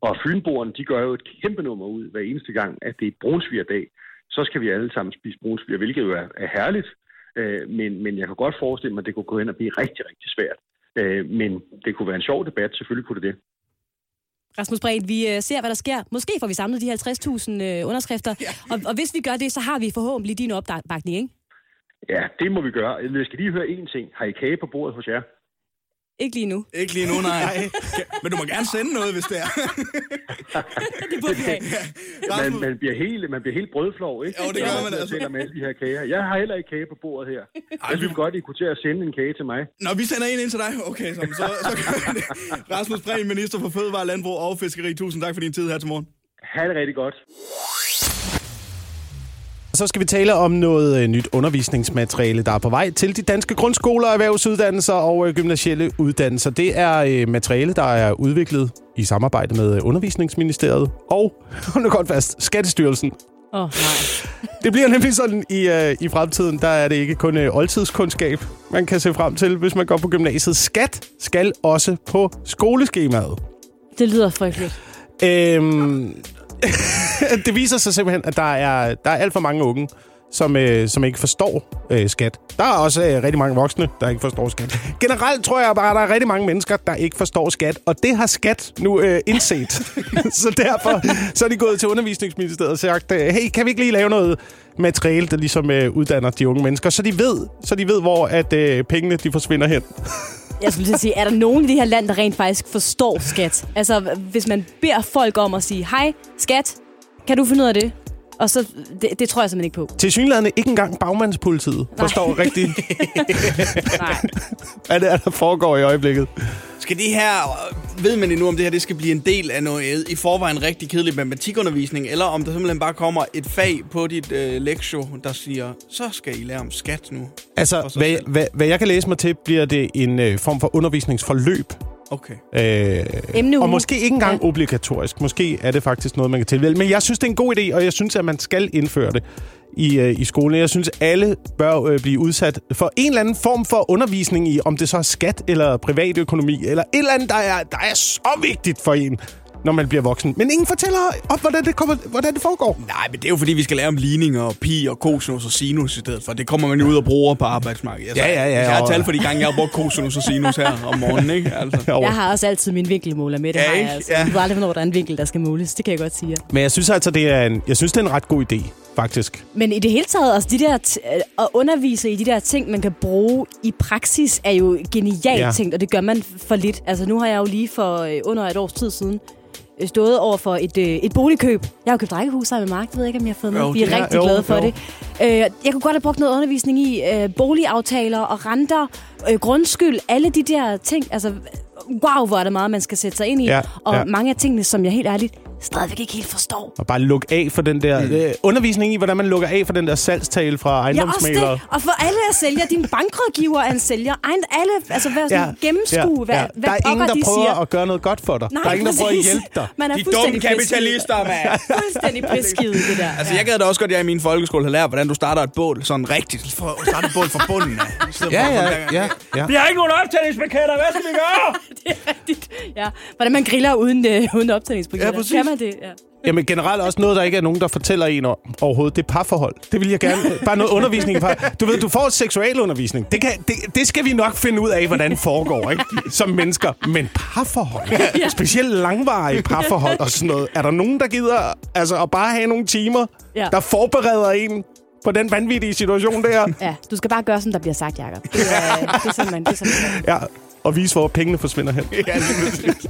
Speaker 12: Og Fynboerne, de gør jo et kæmpe nummer ud hver eneste gang, at det er brunsvigerdag. Så skal vi alle sammen spise brunsviger, hvilket jo er, er herligt. Øh, men, men jeg kan godt forestille mig, at det kunne gå hen og blive rigtig, rigtig svært. Øh, men det kunne være en sjov debat, selvfølgelig kunne det det.
Speaker 2: Rasmus Prehn, vi øh, ser, hvad der sker. Måske får vi samlet de 50.000 øh, underskrifter. Ja. Og, og hvis vi gør det, så har vi forhåbentlig din opbakning, ikke?
Speaker 12: Ja, det må vi gøre. Jeg skal lige høre én ting. Har I kage på bordet hos jer?
Speaker 2: Ikke lige nu.
Speaker 3: Ikke lige nu, nej. Men du må gerne sende noget, hvis det er.
Speaker 2: det burde vi have.
Speaker 12: Man, man, bliver helt, man bliver helt brødflov, ikke?
Speaker 3: Jo, det gør man
Speaker 12: Jeg
Speaker 3: altså.
Speaker 12: taler med alle de her kager. Jeg har heller ikke kage på bordet her. Jeg synes godt, I kunne til at sende en kage til mig.
Speaker 3: Nå, vi sender en ind til dig. Okay, så, så, det. Rasmus Prehn, minister for Fødevare, Landbrug og Fiskeri. Tusind tak for din tid her til morgen.
Speaker 12: Ha' det rigtig godt.
Speaker 1: Så skal vi tale om noget øh, nyt undervisningsmateriale, der er på vej til de danske grundskoler, erhvervsuddannelser og øh, gymnasielle uddannelser. Det er øh, materiale, der er udviklet i samarbejde med Undervisningsministeriet og, hold nu godt fast, Skattestyrelsen.
Speaker 2: Åh, oh, nej.
Speaker 1: Det bliver nemlig sådan i, øh, i fremtiden, der er det ikke kun øh, oldtidskundskab, man kan se frem til, hvis man går på gymnasiet. Skat skal også på skoleskemaet.
Speaker 2: Det lyder frygteligt.
Speaker 1: Øhm, det viser sig simpelthen, at der er, der er alt for mange unge, som, øh, som ikke forstår øh, skat. Der er også øh, rigtig mange voksne, der ikke forstår skat. Generelt tror jeg bare, at der er rigtig mange mennesker, der ikke forstår skat, og det har skat nu øh, indset. så derfor så er de gået til undervisningsministeriet og sagt, øh, hey, kan vi ikke lige lave noget materiale, der ligesom øh, uddanner de unge mennesker, så de ved, så de ved hvor at øh, pengene de forsvinder hen.
Speaker 2: Jeg skulle lige sige, er der nogen i det her land, der rent faktisk forstår skat? Altså, hvis man beder folk om at sige, hej, skat, kan du finde ud af det? Og så, det, det tror jeg simpelthen ikke på.
Speaker 1: Til synligheden ikke engang bagmandspolitiet forstår rigtigt,
Speaker 2: Nej.
Speaker 1: hvad det er, der foregår i øjeblikket.
Speaker 3: Skal det her, ved man endnu, om det her det skal blive en del af noget i forvejen rigtig kedelig matematikundervisning, eller om der simpelthen bare kommer et fag på dit øh, lektio, der siger, så skal I lære om skat nu.
Speaker 1: Altså, hvad,
Speaker 3: selv.
Speaker 1: hvad, hvad jeg kan læse mig til, bliver det en øh, form for undervisningsforløb.
Speaker 3: Okay.
Speaker 1: Øh,
Speaker 2: Emneuge.
Speaker 1: og måske ikke engang ja. obligatorisk. Måske er det faktisk noget, man kan tilvælge. Men jeg synes, det er en god idé, og jeg synes, at man skal indføre det i, øh, i skolen. Jeg synes, alle bør øh, blive udsat for en eller anden form for undervisning i, om det så er skat eller privatøkonomi, eller et eller andet, der er, der er så vigtigt for en, når man bliver voksen. Men ingen fortæller op, hvordan det, kommer, hvordan det foregår.
Speaker 3: Nej, men det er jo fordi, vi skal lære om ligninger og pi og cosinus og sinus i stedet for. Det kommer man jo ud og bruger på arbejdsmarkedet. Altså,
Speaker 1: Ja, ja, ja,
Speaker 3: Jeg har
Speaker 1: og-
Speaker 3: talt for de gange, jeg har brugt cosinus og sinus her om morgenen, ikke? Altså.
Speaker 2: Jeg har også altid min vinkelmåler med. Det
Speaker 3: Ja,
Speaker 2: har
Speaker 3: ikke?
Speaker 2: jeg altså.
Speaker 3: Ja.
Speaker 2: Ved aldrig, hvornår der er en vinkel, der skal måles. Det kan jeg godt sige.
Speaker 1: Men jeg synes altså, det er en, jeg synes, det er en ret god idé, faktisk.
Speaker 2: Men i det hele taget, altså de der t- at undervise i de der ting, man kan bruge i praksis, er jo genialt
Speaker 1: Ja.
Speaker 2: tænkt, og det gør man for lidt. Altså nu har jeg jo lige for øh, under et års tid siden øh, stået over for et, øh, et boligkøb. Jeg har jo købt rækkehus sammen med Mark, jeg ved ikke, om jeg har fået med.
Speaker 3: Jo,
Speaker 2: Vi er
Speaker 3: det-
Speaker 2: rigtig
Speaker 1: jo,
Speaker 2: glade for
Speaker 1: jo.
Speaker 2: det. Øh, jeg kunne godt have brugt noget undervisning i øh, boligaftaler og renter, øh, grundskyld, alle de der ting. Altså, wow, hvor er det meget, man skal sætte sig ind i.
Speaker 1: Ja,
Speaker 2: og
Speaker 1: ja.
Speaker 2: mange af tingene, som jeg helt ærligt stadigvæk ikke helt forstår.
Speaker 1: Og bare lukke af for den der... Øh, undervisning i, hvordan man lukker af for den der salgstale fra
Speaker 2: Ja, også
Speaker 1: ejendomsmalere.
Speaker 2: det. Og for alle er sælger. Din bankrådgiver er en sælger. Egen, alle, altså være sådan ja, gennemskue, hvad,
Speaker 1: ja.
Speaker 2: hvad
Speaker 1: Der er ingen,
Speaker 2: pokker
Speaker 1: der
Speaker 2: de
Speaker 1: prøver
Speaker 2: siger.
Speaker 1: at gøre noget godt for dig.
Speaker 2: Nej,
Speaker 1: der er ingen, der prøver at hjælpe dig.
Speaker 2: Man er
Speaker 3: De dumme kapitalister, mand!
Speaker 2: Fuldstændig prisgivet, det der.
Speaker 3: Altså, jeg gad da også godt, at jeg i min folkeskole har lært, hvordan du starter et bål sådan rigtigt. For at starte et bål fra bunden af.
Speaker 1: Ja, ja, ja, ja.
Speaker 3: Vi har ikke nogen optællingspaketter, hvad skal vi gøre?
Speaker 2: det er rigtigt. Ja. Hvordan man griller uden, øh, uden optagningsprogram.
Speaker 3: Ja, præcis.
Speaker 2: Kan man det? Ja.
Speaker 1: Jamen generelt også noget, der ikke er nogen, der fortæller en om overhovedet. Det er parforhold. Det vil jeg gerne. Bare noget undervisning i par. Du ved, du får seksualundervisning. Det, kan, det, det skal vi nok finde ud af, hvordan det foregår, ikke? Som mennesker. Men parforhold. Specielt langvarige parforhold og sådan noget. Er der nogen, der gider altså, at bare have nogle timer,
Speaker 2: Ja.
Speaker 1: der forbereder en på den vanvittige situation der?
Speaker 2: ja, du skal bare gøre, som der bliver sagt, Jacob. Det er, det er simpelthen, det er simpelthen.
Speaker 1: Ja, og vise, hvor pengene forsvinder hen.
Speaker 3: Ja, lige præcis.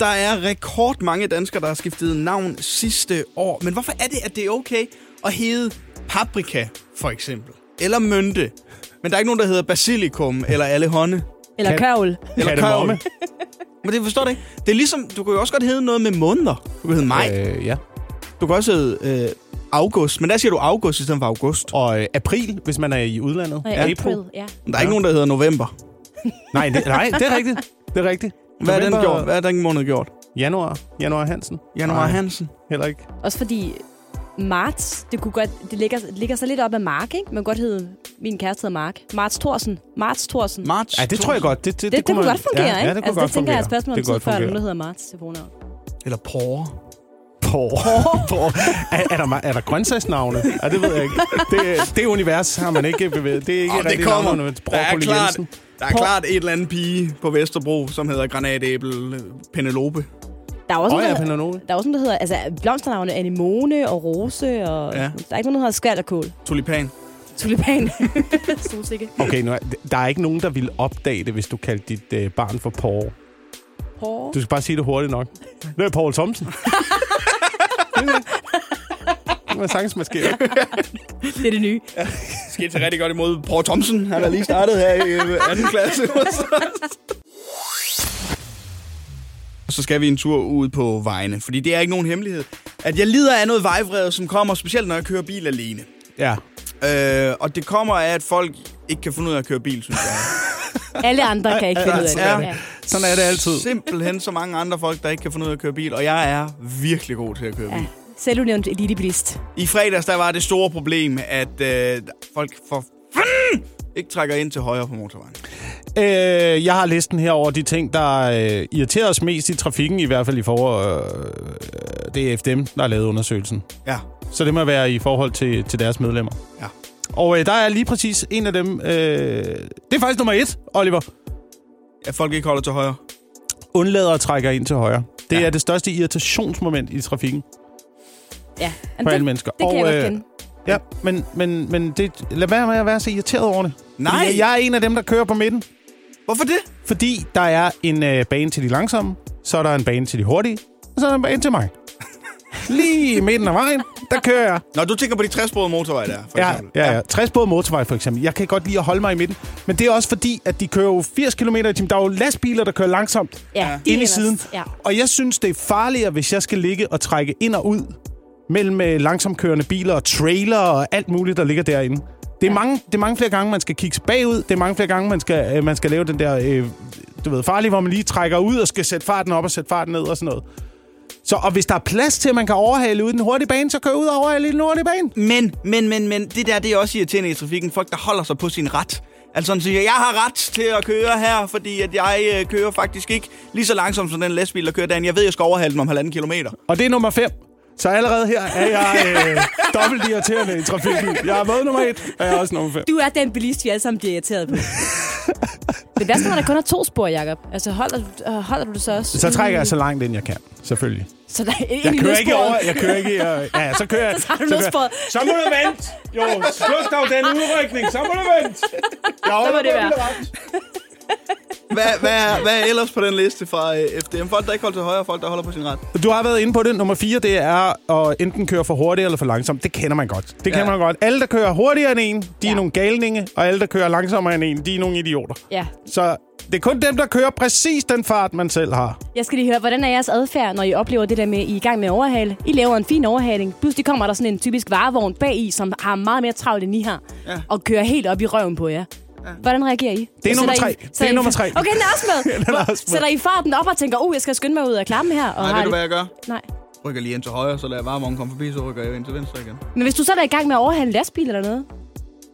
Speaker 3: Der er rekordmange danskere, der har skiftet navn sidste år. Men hvorfor er det, at det er okay at hedde paprika, for eksempel? Eller mynte. Men der er ikke nogen, der hedder basilikum eller allehånde.
Speaker 2: Eller kørvel.
Speaker 3: Eller kørvel. Men det forstår du ikke. Det er ligesom, du kan jo også godt hedde noget med måneder. Du kan hedde maj.
Speaker 1: Øh, ja.
Speaker 3: Du kan også hedde øh, august. Men der siger du august i stedet for august.
Speaker 1: Og øh, april, hvis man er i udlandet.
Speaker 2: Ja, April, ja.
Speaker 3: Men der er ikke nogen, der hedder november.
Speaker 1: Nej, det, nej, det er rigtigt. Det er rigtigt.
Speaker 3: Hvad er den
Speaker 1: November-
Speaker 3: gjort? Hvad er den måned gjort?
Speaker 1: Januar. Januar Hansen.
Speaker 3: Januar
Speaker 1: Nej,
Speaker 3: Hansen.
Speaker 1: Heller ikke.
Speaker 2: Også fordi marts, det, kunne godt, det ligger, ligger så lidt op af Mark, ikke? Man kan godt hedde, min kæreste hedder Mark. Marts Thorsen. Marts Thorsen.
Speaker 3: Marts.
Speaker 1: Ja, det tror jeg godt. Det, det,
Speaker 2: det, det, det kunne
Speaker 1: man-
Speaker 2: godt fungere,
Speaker 1: ja,
Speaker 2: ikke?
Speaker 1: Ja, det kunne
Speaker 2: altså,
Speaker 1: godt
Speaker 2: det tænker jeg er
Speaker 1: fungere.
Speaker 2: et spørgsmål om
Speaker 1: Det
Speaker 2: tid, før nogen, der
Speaker 1: fungere.
Speaker 2: hedder Marts til fornavn.
Speaker 3: Eller porre.
Speaker 1: Porre. Porre. Er, er, der, er der grøntsagsnavne? Ja, det ved jeg ikke. Det, det univers har man ikke bevæget. Det er ikke
Speaker 3: Og
Speaker 1: et
Speaker 3: det
Speaker 1: rigtigt
Speaker 3: kommer.
Speaker 1: navn,
Speaker 3: Der er, klart,
Speaker 1: Jensen.
Speaker 3: der er klart et eller andet pige på Vesterbro, som hedder Granatæbel Penelope.
Speaker 2: Der er også oh,
Speaker 1: ja,
Speaker 2: der,
Speaker 1: Penelope.
Speaker 2: der er også nogen, der hedder, altså blomsternavne, Anemone og Rose, og
Speaker 3: Ja.
Speaker 2: der er ikke nogen, der hedder Skald og Kål.
Speaker 3: Tulipan.
Speaker 2: Tulipan. Solsikke.
Speaker 1: Okay, nu er, der er ikke nogen, der vil opdage det, hvis du kaldte dit øh, barn for Porre.
Speaker 2: Porre.
Speaker 1: Du skal bare sige det hurtigt nok. Det er Paul Thomsen. Det var sagtens maskere.
Speaker 2: Det er det nye.
Speaker 3: Skal tage rigtig godt imod Paul Thomsen. Han er lige startet her i øh, anden klasse. Så skal vi en tur ud på vejene, fordi det er ikke nogen hemmelighed, at jeg lider af noget vejvrede, som kommer specielt, når jeg kører bil alene.
Speaker 1: Ja.
Speaker 3: Øh, og det kommer af, at folk ikke kan finde ud af at køre bil, synes jeg.
Speaker 2: Alle andre kan ikke finde ud af det.
Speaker 3: Ja.
Speaker 2: Ja.
Speaker 1: Sådan er det altid.
Speaker 3: Simpelthen så mange andre folk, der ikke kan finde ud af at køre bil, og jeg er virkelig god til at køre bil.
Speaker 2: Selvudnævnt elitebilist.
Speaker 3: I fredags, der var det store problem, at øh, folk for fanden ikke trækker ind til højre på motorvejen.
Speaker 1: Øh, jeg har listen her over de ting, der øh, irriterer os mest i trafikken, i hvert fald i forhold... Øh, det er FDM, der har lavet undersøgelsen.
Speaker 3: Ja.
Speaker 1: Så det må være i forhold til, til deres medlemmer.
Speaker 3: Ja.
Speaker 1: Og øh, der er lige præcis en af dem... Øh, det er faktisk nummer et, Oliver.
Speaker 3: At folk ikke holder til højre.
Speaker 1: Undlader at trække ind til højre. Det ja. er det største irritationsmoment i trafikken
Speaker 2: Ja,
Speaker 1: for alle mennesker.
Speaker 2: det kan jeg
Speaker 1: Og,
Speaker 2: godt
Speaker 1: øh,
Speaker 2: kende.
Speaker 1: Ja, men, men, men det, lad være med at være så irriteret over det.
Speaker 3: Nej.
Speaker 1: Fordi jeg er en af dem, der kører på midten.
Speaker 3: Hvorfor det?
Speaker 1: Fordi der er en øh, bane til de langsomme, så er der en bane til de hurtige, og så er der en bane til mig. Lige i midten af vejen, der kører jeg.
Speaker 3: Når du tænker på de 60 motorvej der, for
Speaker 1: Ja,
Speaker 3: eksempel.
Speaker 1: ja, ja. 60 både motorvej for eksempel. Jeg kan godt lide at holde mig i midten. Men det er også fordi, at de kører jo 80 km i timen. Der er jo lastbiler, der kører langsomt
Speaker 2: Ja,
Speaker 1: ind i siden.
Speaker 2: Ja.
Speaker 1: Og jeg synes, det er farligere, hvis jeg skal ligge og trække ind og ud mellem øh, langsomkørende biler og trailer og alt muligt, der ligger derinde. Det er, mange, det er mange flere gange, man skal kigge bagud. Det er mange flere gange, man skal, øh, man skal lave den der, øh, du ved, farlige, hvor man lige trækker ud og skal sætte farten op og sætte farten ned og sådan noget. Så, og hvis der er plads til, at man kan overhale ud i den hurtige bane, så kør ud og overhale i den hurtige bane.
Speaker 3: Men, men, men, men, det der, det er også irriterende i trafikken. Folk, der holder sig på sin ret. Altså sådan siger, jeg har ret til at køre her, fordi at jeg øh, kører faktisk ikke lige så langsomt som den lastbil, der kører derinde. Jeg ved, jeg skal overhale den om halvanden kilometer.
Speaker 1: Og det er nummer 5. Så allerede her er jeg øh, dobbelt irriterende i trafikken. Jeg er med nummer 1, og jeg er også nummer 5.
Speaker 2: Du er den bilist, vi alle sammen bliver irriteret på. det værste er, når der kun er to spor, Jacob. Altså, holder, du- øh, holder du det så også?
Speaker 1: Så trækker jeg så langt ind, jeg kan. Selvfølgelig.
Speaker 2: Så der er en
Speaker 1: Jeg
Speaker 2: i
Speaker 1: kører ikke over. Jeg kører ikke... Øh, ja, så kører jeg...
Speaker 2: Så tager du
Speaker 1: kører-
Speaker 2: nødsporet.
Speaker 1: Så må du vente. Jo, sluk dog den udrykning. Så må du vente. Jeg
Speaker 2: Så må det være.
Speaker 3: Hvad, hvad, er, hvad er ellers på den liste fra øh, FDM? Folk, der ikke holder til højre, folk, der holder på sin ret.
Speaker 1: Du har været inde på det. Nummer 4, det er at enten køre for hurtigt eller for langsomt. Det kender man godt. Det kender
Speaker 3: Ja.
Speaker 1: man godt. Alle, der kører hurtigere end en, de er nogle galninge. Og alle, der kører langsommere end en, de er nogle idioter.
Speaker 2: Ja.
Speaker 1: Så det er kun dem, der kører præcis den fart, man selv har.
Speaker 2: Jeg skal lige høre, hvordan er jeres adfærd, når I oplever det der med, at I er i gang med at overhale? I laver en fin overhaling. Pludselig kommer der sådan en typisk varevogn bag i, som har meget mere travlt end I har,
Speaker 3: Ja.
Speaker 2: og kører helt op i røven på jer. Hvordan reagerer I?
Speaker 1: Det er nummer tre. Det er
Speaker 2: I-
Speaker 1: nummer tre.
Speaker 2: Okay, den er også med.
Speaker 1: Den er også med.
Speaker 2: Sætter I farten op og tænker, oh, jeg skal skynde mig ud af klappen her? Og
Speaker 3: Nej, ved du,
Speaker 2: det-
Speaker 3: hvad jeg gør?
Speaker 2: Nej.
Speaker 3: Rykker lige ind til højre, så lader jeg varevognen komme forbi, så rykker jeg ind til venstre igen.
Speaker 2: Men hvis du så er i gang med at overhale en lastbil eller noget,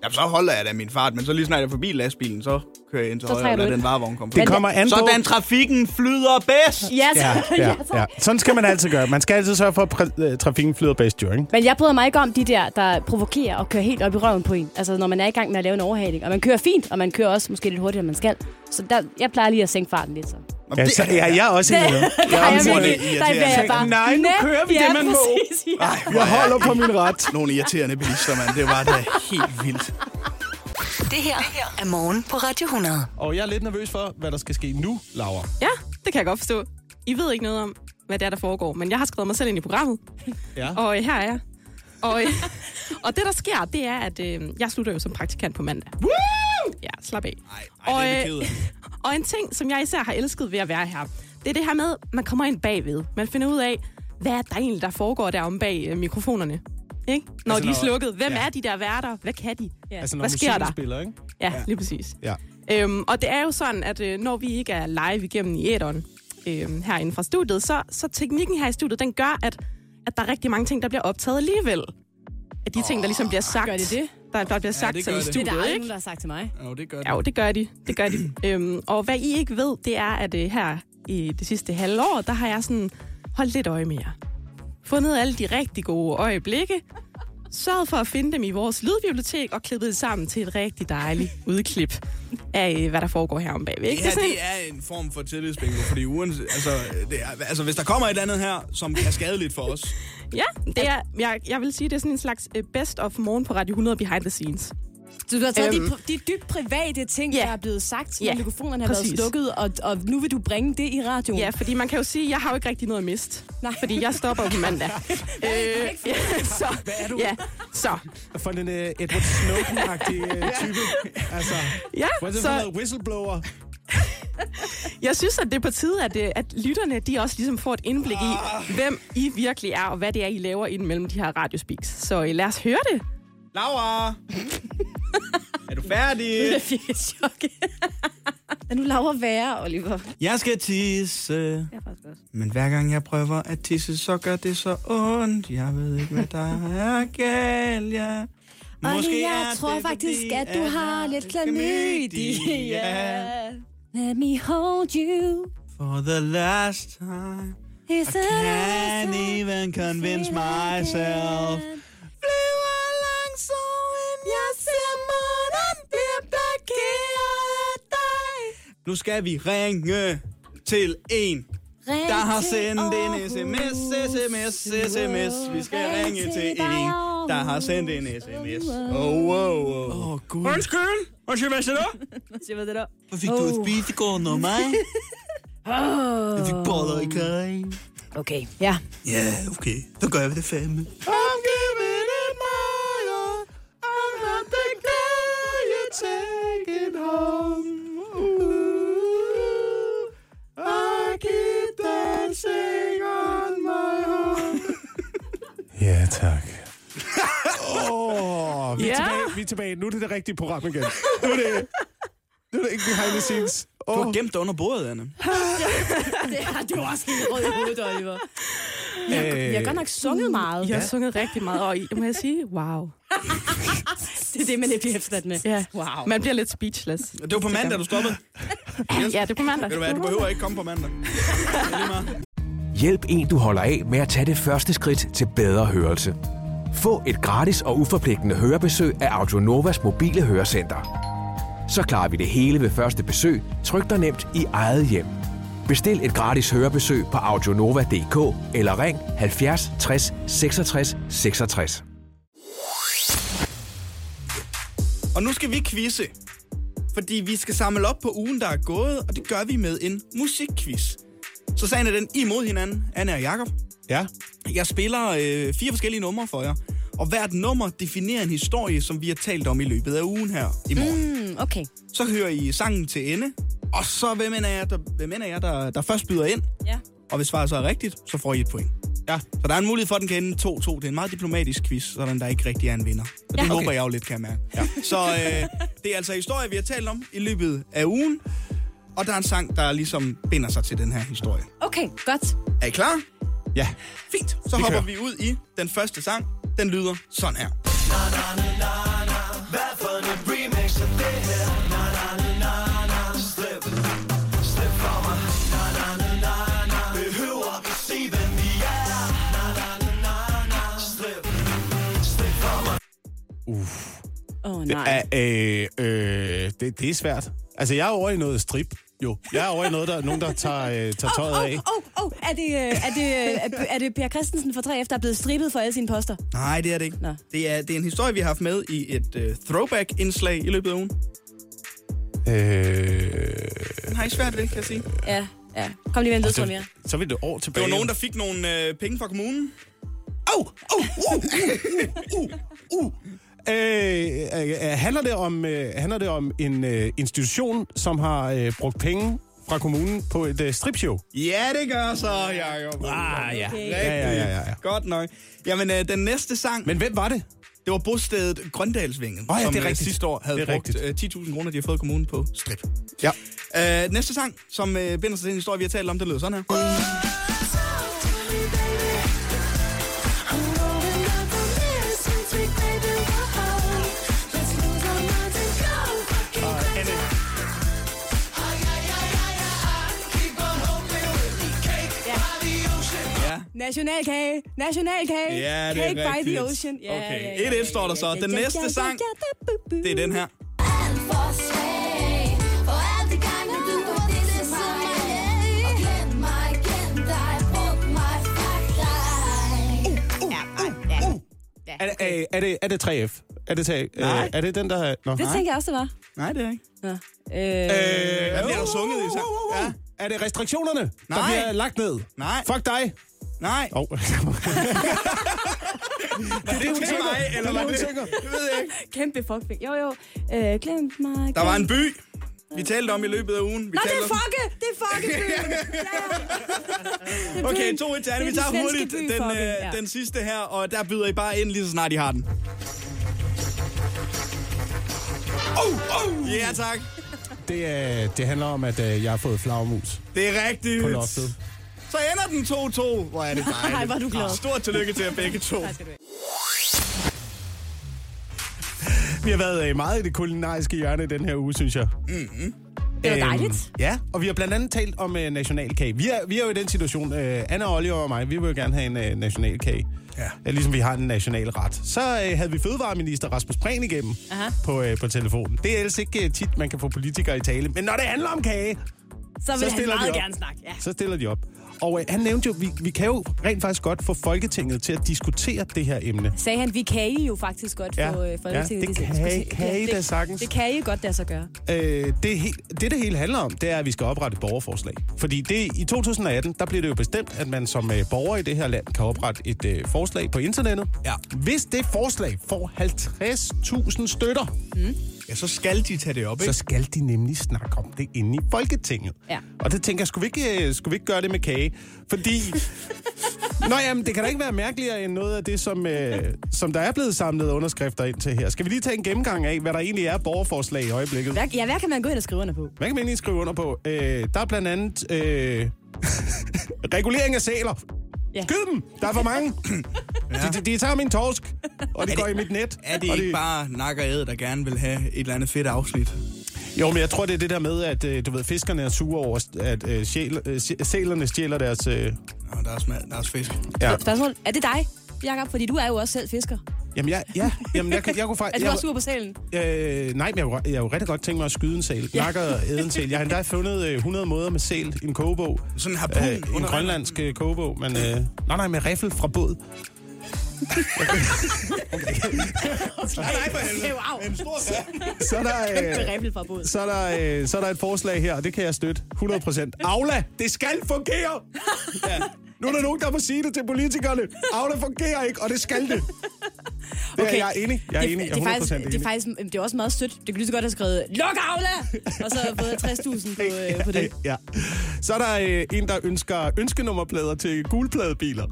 Speaker 3: Jamen, så holder jeg da min fart, men så lige snart jeg er forbi lastbilen, så kører jeg ind til
Speaker 2: Så
Speaker 3: højre
Speaker 2: ind.
Speaker 3: den varevogn komme
Speaker 1: Det kommer an på...
Speaker 3: Sådan trafikken flyder bedst!
Speaker 2: ja,
Speaker 1: Ja, ja, ja. Sådan skal man altid gøre. Man skal altid sørge for, at øh, trafikken flyder bedst, jo, ikke?
Speaker 2: Men jeg bryder mig ikke om de der, der provokerer og kører helt op i røven på en. Altså, når man er i gang med at lave en overhaling. Og man kører fint, og man kører også måske lidt hurtigere, end man skal. Så der, jeg plejer lige at sænke farten lidt så.
Speaker 3: Nå,
Speaker 1: Ja,
Speaker 3: det-
Speaker 1: så, ja, jeg er også dig.
Speaker 2: Der er jeg virkelig, der jeg bare...
Speaker 1: Nej, nu kører vi
Speaker 2: ja,
Speaker 1: det, man må.
Speaker 2: præcis, Ja.
Speaker 3: Ej,
Speaker 1: Jeg
Speaker 3: er
Speaker 1: holder på min ret.
Speaker 3: nogle irriterende bilister, mand. Det var da helt vildt.
Speaker 5: Det her er morgen på Radio 100.
Speaker 1: Og jeg er lidt nervøs for, hvad der skal ske nu, Laura.
Speaker 13: Ja, det kan jeg godt forstå. I ved ikke noget om, hvad det er, der foregår, men jeg har skrevet mig selv ind i programmet,
Speaker 1: Ja.
Speaker 13: og øh, her er jeg. Og, øh, og det, der sker, det er, at øh, jeg slutter jo som praktikant på mandag. Woo! Ja, slap af.
Speaker 3: Ej, ej, det
Speaker 13: Og, øh. Og en ting, som jeg især har elsket ved at være her, det er det her med, at man kommer ind bagved. Man finder ud af, hvad er der egentlig, der foregår derom bag øh, mikrofonerne. Ikke? Når
Speaker 1: Altså,
Speaker 13: de er slukket. Hvem
Speaker 1: ja.
Speaker 13: er de der værter? Hvad kan de?
Speaker 2: Ja.
Speaker 1: Altså, når
Speaker 13: Hvad sker der?
Speaker 1: spiller, ikke?
Speaker 13: Ja, lige præcis.
Speaker 1: Ja.
Speaker 13: Øhm, og det er jo sådan, at øh, når vi ikke er live igennem i æderen øh, herinde fra studiet, så, så teknikken her i studiet, den gør, at, at der er rigtig mange ting, der bliver optaget alligevel. Af de ting, der ligesom bliver sagt.
Speaker 2: Gør de det?
Speaker 13: Der, der bliver sagt
Speaker 3: det
Speaker 13: til
Speaker 3: det.
Speaker 2: Det er der
Speaker 13: ikke?
Speaker 2: der har sagt til mig.
Speaker 3: Jo, det gør det.
Speaker 13: Ja, jo, det gør de. Det gør de. øhm, og hvad I ikke ved, det er, at øh, her i det sidste halve år, der har jeg sådan holdt lidt øje med jer. Fundet alle de rigtig gode øjeblikke. Sørget for at finde dem i vores lydbibliotek og klippet det sammen til et rigtig dejligt udklip af, øh, hvad der foregår her om bagved. Ikke?
Speaker 3: Det her, det er en form for tillidsbingo, fordi uanset, altså, det er, altså, hvis der kommer et eller andet her, som er skadeligt for os,
Speaker 13: Ja, det er, jeg, jeg vil sige, det er sådan en slags øh, best of morgen på Radio 100 behind the scenes.
Speaker 2: Du har taget
Speaker 13: Øhm.
Speaker 2: de, de dybt private ting,
Speaker 13: Ja.
Speaker 2: der er blevet sagt, når
Speaker 13: Ja,
Speaker 2: mikrofonerne har været slukket, og, og nu vil du bringe det i radioen.
Speaker 13: Ja, fordi man kan jo sige, at jeg har jo ikke rigtig noget at miste.
Speaker 2: Nej.
Speaker 13: Fordi jeg stopper på mandag. øh, ja, så,
Speaker 1: Hvad er du?
Speaker 13: ja, så,
Speaker 1: For den uh, Edward Snowden-agtige uh, type. Altså,
Speaker 13: ja,
Speaker 1: hvad er det
Speaker 13: så
Speaker 1: for noget whistleblower?
Speaker 13: jeg synes, at det er på tide, at, øh, at lytterne de også ligesom får et indblik i, hvem I virkelig er, og hvad det er, I laver inden mellem de her radiospeaks. Så øh, lad os høre det.
Speaker 3: Laura! er du færdig?
Speaker 2: Jeg fik et chok. er nu Laura værre, Oliver?
Speaker 3: Jeg skal tisse.
Speaker 2: Jeg er også.
Speaker 3: Men hver gang jeg prøver at tisse, så gør det så ondt. Jeg ved ikke, hvad der er galt, ja.
Speaker 2: Og
Speaker 3: Måske er
Speaker 2: jeg tror
Speaker 3: det,
Speaker 2: faktisk,
Speaker 3: fordi,
Speaker 2: at du
Speaker 3: at
Speaker 2: har lidt
Speaker 3: er
Speaker 2: klamydia. Let me hold you.
Speaker 3: For the last time, I
Speaker 2: It's
Speaker 3: can't even convince myself. Nu skal vi ringe til en,
Speaker 2: Ring
Speaker 3: der har sendt en sms, sms, sms. Vi skal
Speaker 2: Ring
Speaker 3: ringe
Speaker 2: til
Speaker 3: til en, der har sendt en sms. Oh, wow, wow. Åh, oh, gud.
Speaker 11: Undskyld. Hvad siger du?
Speaker 2: Hvad?
Speaker 3: Hvor fik du at spise i går, når mig?
Speaker 2: Oh.
Speaker 3: Jeg fik boller i kaj.
Speaker 2: Okay, ja.
Speaker 3: Ja, okay. Så gør vi det fandme. I'm
Speaker 1: Ja. tilbage, er. Nu er det det rigtige program igen. Nu er det, nu er det ikke behind the scenes.
Speaker 3: Du
Speaker 1: Åh.
Speaker 3: har gemt dig under bordet, Anne.
Speaker 2: Det er du er også helt rød i hovedet, Oliver. Jeg, har- jeg har godt nok sunget meget.
Speaker 13: Jeg har sunget rigtig meget, og må jeg sige, wow.
Speaker 2: Det er det, man ikke bliver efterladt med.
Speaker 13: Ja.
Speaker 2: Wow.
Speaker 13: Man bliver lidt speechless.
Speaker 3: Det var på mandag, du stoppede.
Speaker 13: Ja, det er på mandag.
Speaker 3: Ved du hvad, du behøver ikke komme på mandag. Lige.
Speaker 7: Hjælp en, du holder af med at tage det første skridt til bedre hørelse. Få et gratis og uforpligtende hørebesøg af Audionovas mobile hørecenter. Så klarer vi det hele ved første besøg, tryk dig nemt i eget hjem. Bestil et gratis hørebesøg på audionova.dk eller ring 70 60 66 66.
Speaker 3: Og nu skal vi quizze. Fordi vi skal samle op på ugen, der er gået, og det gør vi med en musikquiz. Så sagen er den, imod hinanden, Anna og Jakob.
Speaker 1: Ja.
Speaker 3: Jeg spiller øh, fire forskellige numre for jer, og hvert nummer definerer en historie, som vi har talt om i løbet af ugen her i morgen.
Speaker 2: Mm, okay.
Speaker 3: Så hører I sangen til ende, og så hvem end af jer, der, hvem end af jer, der, der først byder ind,
Speaker 2: Ja.
Speaker 3: og hvis svaret så er rigtigt, så får I et point.
Speaker 1: Ja.
Speaker 3: Så der er en mulighed for, at den kan ende 2-2. Det er en meget diplomatisk quiz, sådan der ikke rigtig er en vinder. Og det
Speaker 2: Ja.
Speaker 3: ja,
Speaker 2: Okay.
Speaker 3: håber jeg jo lidt, kan jeg mærke. Ja. Så øh, det er altså historie, vi har talt om i løbet af ugen. Og der er en sang, der ligesom binder sig til den her historie.
Speaker 2: Okay, godt.
Speaker 3: Er I klar?
Speaker 1: Ja.
Speaker 3: Fint. Så
Speaker 1: Vi
Speaker 3: hopper
Speaker 1: kører.
Speaker 3: vi ud i den første sang. Den lyder sådan her.
Speaker 10: Hvad for en remix er det her? Na na na na na Slip, slip fra mig Na na na na na Behøver vi se, hvem vi er? Na na na na na Slip, slip fra mig
Speaker 2: Åh, oh,
Speaker 1: Det
Speaker 2: nej.
Speaker 1: er, øh, øh, det, det er svært. Altså, jeg er over i noget strip, jo. Jeg er over i noget, der nogen, der tager, øh, tager tøjet af.
Speaker 2: Åh, oh, oh, er det, øh, er det, øh, er det Per Christensen fra 3F, der er blevet strippet for alle sine poster?
Speaker 3: Nej, det er det ikke.
Speaker 2: Nå.
Speaker 3: Det er, det er en historie, vi har haft med i et uh, throwback-indslag i løbet af ugen.
Speaker 1: Øh,
Speaker 3: Den har I svært ved, kan jeg sige.
Speaker 2: Ja, ja. Kom lige med en ledtråd mere.
Speaker 1: så er vi et år
Speaker 3: Det
Speaker 1: tilbage.
Speaker 3: var nogen, der fik nogle øh, penge fra kommunen. Au! Au! Uh! Uh! Uh!
Speaker 1: Øh, øh, øh, handler, det om, øh, handler det om en øh, institution, som har øh, brugt penge fra kommunen på et øh, stripshow?
Speaker 3: Ja, det gør så, Jacob.
Speaker 1: Ah, ja.
Speaker 3: Rigtigt.
Speaker 1: Ja, ja, ja, ja.
Speaker 3: Godt nok. Jamen, øh, den næste sang,
Speaker 1: Men hvem var det?
Speaker 3: det var bostedet Grøndalsvænget,
Speaker 1: Åh ja,
Speaker 3: som
Speaker 1: det er
Speaker 3: øh,
Speaker 1: rigtigt.
Speaker 3: sidste år havde brugt
Speaker 1: rigtigt.
Speaker 3: øh, 10.000 kroner, de har fået kommunen på strip.
Speaker 1: Ja.
Speaker 3: Øh, næste sang, som øh, binder sig til en historie, vi har talt om, det lyder sådan her.
Speaker 2: Nationalkage, nationalkage.
Speaker 3: Ja, det er
Speaker 2: Cake by
Speaker 3: rigtigt.
Speaker 2: the ocean. Ja,
Speaker 3: Okay,
Speaker 2: ja, ja,
Speaker 3: 1-1 står der så.
Speaker 2: ja,
Speaker 3: Den
Speaker 2: ja,
Speaker 3: næste
Speaker 2: ja, ja,
Speaker 3: sang,
Speaker 2: ja, ja.
Speaker 3: Det er den her.
Speaker 1: Er, det- er, er, det, er det 3F? Er det, tag,
Speaker 3: Nej.
Speaker 1: øh, er det den, der... Nå.
Speaker 2: Det tænker jeg også, det var.
Speaker 3: Nej, det er ikke.
Speaker 2: Nå. Øh,
Speaker 3: Hvad bliver der sunget i sang? Ja.
Speaker 1: Er det restriktionerne, der
Speaker 3: Nej.
Speaker 1: bliver lagt ned?
Speaker 3: Nej.
Speaker 1: Fuck dig.
Speaker 3: Nej.
Speaker 1: Oh.
Speaker 3: Var det, det til mig, eller var det...
Speaker 1: synger.
Speaker 3: Det ved jeg ikke.
Speaker 2: Kæmpe fuckfinger. Jo, jo. Øh, glem mig.
Speaker 3: Der var en by, vi talte om i løbet af ugen. Vi
Speaker 2: Nå, det er Fokke! Det er Fokkebyen! ja.
Speaker 3: Okay, to Anne. Vi
Speaker 2: er
Speaker 3: tager
Speaker 2: den
Speaker 3: hurtigt
Speaker 2: by,
Speaker 3: den, øh,
Speaker 2: ja.
Speaker 3: den sidste her, og der byder I bare ind lige så snart I har den. Oh, oh. Ja, tak.
Speaker 1: Det, er, det handler om, at øh, jeg har fået flagmus
Speaker 3: Det er rigtigt.
Speaker 1: på loftet.
Speaker 3: Så ender den 2-2. Hvor er det dejligt.
Speaker 2: Ej, hvor er du glad.
Speaker 3: Stort tillykke til jer begge to.
Speaker 1: Vi har været øh, meget i det kulinariske hjørne den her uge, synes jeg.
Speaker 3: Mm-hmm.
Speaker 2: Det var dejligt.
Speaker 1: ja, og vi har blandt andet talt om øh, nationalkage. Vi er, vi er jo i den situation, øh, Anna, Oliver og mig, vi vil jo gerne have en øh, nationalkage.
Speaker 3: Ja.
Speaker 1: Ja, ligesom vi har en national ret. Så øh, havde vi fødevareminister Rasmus Prehn igennem
Speaker 2: Aha.
Speaker 1: på, øh, på telefonen. Det er ellers ikke øh, tit, man kan få politikere i tale. Men når det handler om kage,
Speaker 2: Så vil han
Speaker 1: stiller de
Speaker 2: meget
Speaker 1: op.
Speaker 2: gerne snakke. Ja.
Speaker 1: så stiller de op. Og øh, han nævnte jo, vi, vi kan jo rent faktisk godt få Folketinget til at diskutere det her emne.
Speaker 2: Sagde han, vi kan I jo faktisk godt
Speaker 1: Ja.
Speaker 2: få øh, Folketinget.
Speaker 1: Ja, det
Speaker 2: til at
Speaker 1: kan I-
Speaker 2: diskutere.
Speaker 1: kan I
Speaker 2: Ja,
Speaker 1: da
Speaker 2: det-
Speaker 1: sagtens.
Speaker 2: Det kan I godt, der så gøre.
Speaker 1: Øh, det, det, det hele handler om, det er, at vi skal oprette et borgerforslag. Fordi det, i 2018, der blev det jo bestemt, at man som øh, borger i det her land kan oprette et øh, forslag på internettet.
Speaker 3: Ja.
Speaker 1: Hvis det forslag får 50.000 støtter,
Speaker 2: Mm.
Speaker 3: Ja, så skal de tage det op,
Speaker 1: så
Speaker 3: ikke?
Speaker 1: skal de nemlig snakke om det inde i Folketinget.
Speaker 2: Ja.
Speaker 1: Og det tænker jeg, skulle vi ikke, øh, skulle vi ikke gøre det med kage? Fordi... Nå jamen, det kan da ikke være mærkeligere end noget af det, som, øh, som der er blevet samlet underskrifter ind til her. Skal vi lige tage en gennemgang af, hvad der egentlig er borgerforslag i øjeblikket?
Speaker 2: Hvad, ja, hvad kan man gå ind og skrive under på?
Speaker 1: Hvad kan man egentlig skrive under på? Øh, der er blandt andet øh, regulering af sæler.
Speaker 2: Ja.
Speaker 1: Skyd dem! Der er for mange. ja. de, de, de tager min torsk, og de
Speaker 3: Er
Speaker 1: går
Speaker 3: det-
Speaker 1: i mit net.
Speaker 3: Er det
Speaker 1: og
Speaker 3: ikke bare nak og æd, der gerne vil have et eller andet fedt afsnit?
Speaker 1: Jo, men jeg tror, det er det der med, at øh, du ved, fiskerne er sure over, at øh, sjæl, øh, sælerne stjæler deres... Øh,
Speaker 3: Nå, der er, sma- der er fisk.
Speaker 1: ja.
Speaker 2: Spørgsmål, er det dig, Jakob? Fordi du er jo også selv fisker.
Speaker 1: Jamen, jeg, ja, jamen, jeg, kan- jeg kunne
Speaker 2: Er
Speaker 1: faktisk...
Speaker 2: du også sur på sælen?
Speaker 1: Øh, nej, men jeg, kunne- jeg kunne rigtig godt tænke mig at skyde en sæl.
Speaker 2: Ja.
Speaker 1: Nakker og æde en sæl. Jeg har endda fundet øh, 100 måder med sæl i en kogebog.
Speaker 3: Sådan en harpun
Speaker 1: Øh, en grønlandsk øh, kogebog, men... Øh, nej, nej, med riffel fra båd.
Speaker 3: Stor
Speaker 1: Så er der, øh, så er der, øh, så er der et forslag her, og det kan jeg støtte 100%. Aula, det skal fungere! Ja. Nu er der nogen, der må sige det til politikerne. Aula fungerer ikke, og det skal det. Det er,
Speaker 2: Okay.
Speaker 1: jeg er enig. Jeg er
Speaker 2: det,
Speaker 1: enig. Jeg
Speaker 2: det,
Speaker 1: er 100%
Speaker 2: faktisk,
Speaker 1: enig.
Speaker 2: det, er faktisk, det er også meget sødt. Det kunne lige så godt have skrevet, luk Aula! Og så have fået 60.000 på, øh, på det.
Speaker 1: Ja. Så er der øh, en, der ønsker ønskenummerplader til gulpladebiler.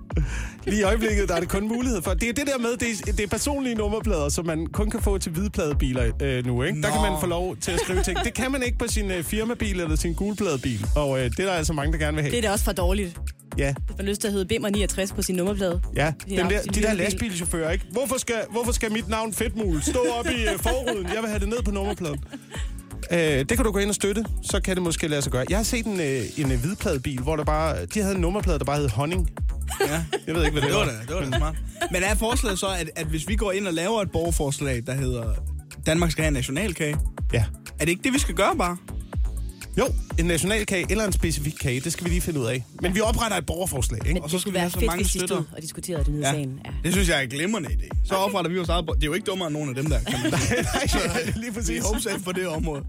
Speaker 1: Lige i øjeblikket, der er det kun mulighed for. Det er det der med, det er, det er personlige nummerplader, som man kun kan få til hvidpladebiler øh, nu. Ikke? Der
Speaker 3: Nå.
Speaker 1: kan man få lov til at skrive ting. Det kan man ikke på sin øh, firmabil eller sin gulpladebil. Og øh, det er der altså mange, der gerne vil have.
Speaker 2: Det er da også for dårligt.
Speaker 1: Ja,
Speaker 2: Hvis man har lyst til at hedde Bimmer 69 på sin nummerplade.
Speaker 1: ja.
Speaker 2: Au-
Speaker 1: der, de der lastbilchauffører, ikke? Hvorfor skal, hvorfor skal mit navn Fedtmul stå op i øh, forruden? Jeg vil have det ned på nummerpladen. Øh, det kan du gå ind og støtte, så kan det måske lade sig gøre. Jeg har set en, øh, en øh, hvidpladebil, hvor der bare, de havde en nummerplade, der bare hed honning.
Speaker 3: Ja.
Speaker 1: Jeg ved ikke, hvad det,
Speaker 3: Det var
Speaker 1: var.
Speaker 3: da, det var da smart. Men er forslaget så, at, at hvis vi går ind og laver et borgerforslag, der hedder Danmark skal have en nationalkage,
Speaker 1: Ja.
Speaker 3: er det ikke det, vi skal gøre bare?
Speaker 1: Jo, en nationalkage eller en specifik kage, det skal vi lige finde ud af. Men vi opretter et borgerforslag, ikke?
Speaker 3: Og så skal vi have så
Speaker 2: fedt,
Speaker 3: mange
Speaker 2: hvis
Speaker 3: støtter.
Speaker 2: og diskuterede det nede i
Speaker 3: Ja.
Speaker 2: sagen. Ja.
Speaker 3: Det synes jeg er en glimrende idé. Så opretter vi vores eget Det er jo ikke dummere end nogen af dem der. Kan man
Speaker 1: nej, nej, lige
Speaker 3: Vi
Speaker 1: præcis.
Speaker 3: på det område.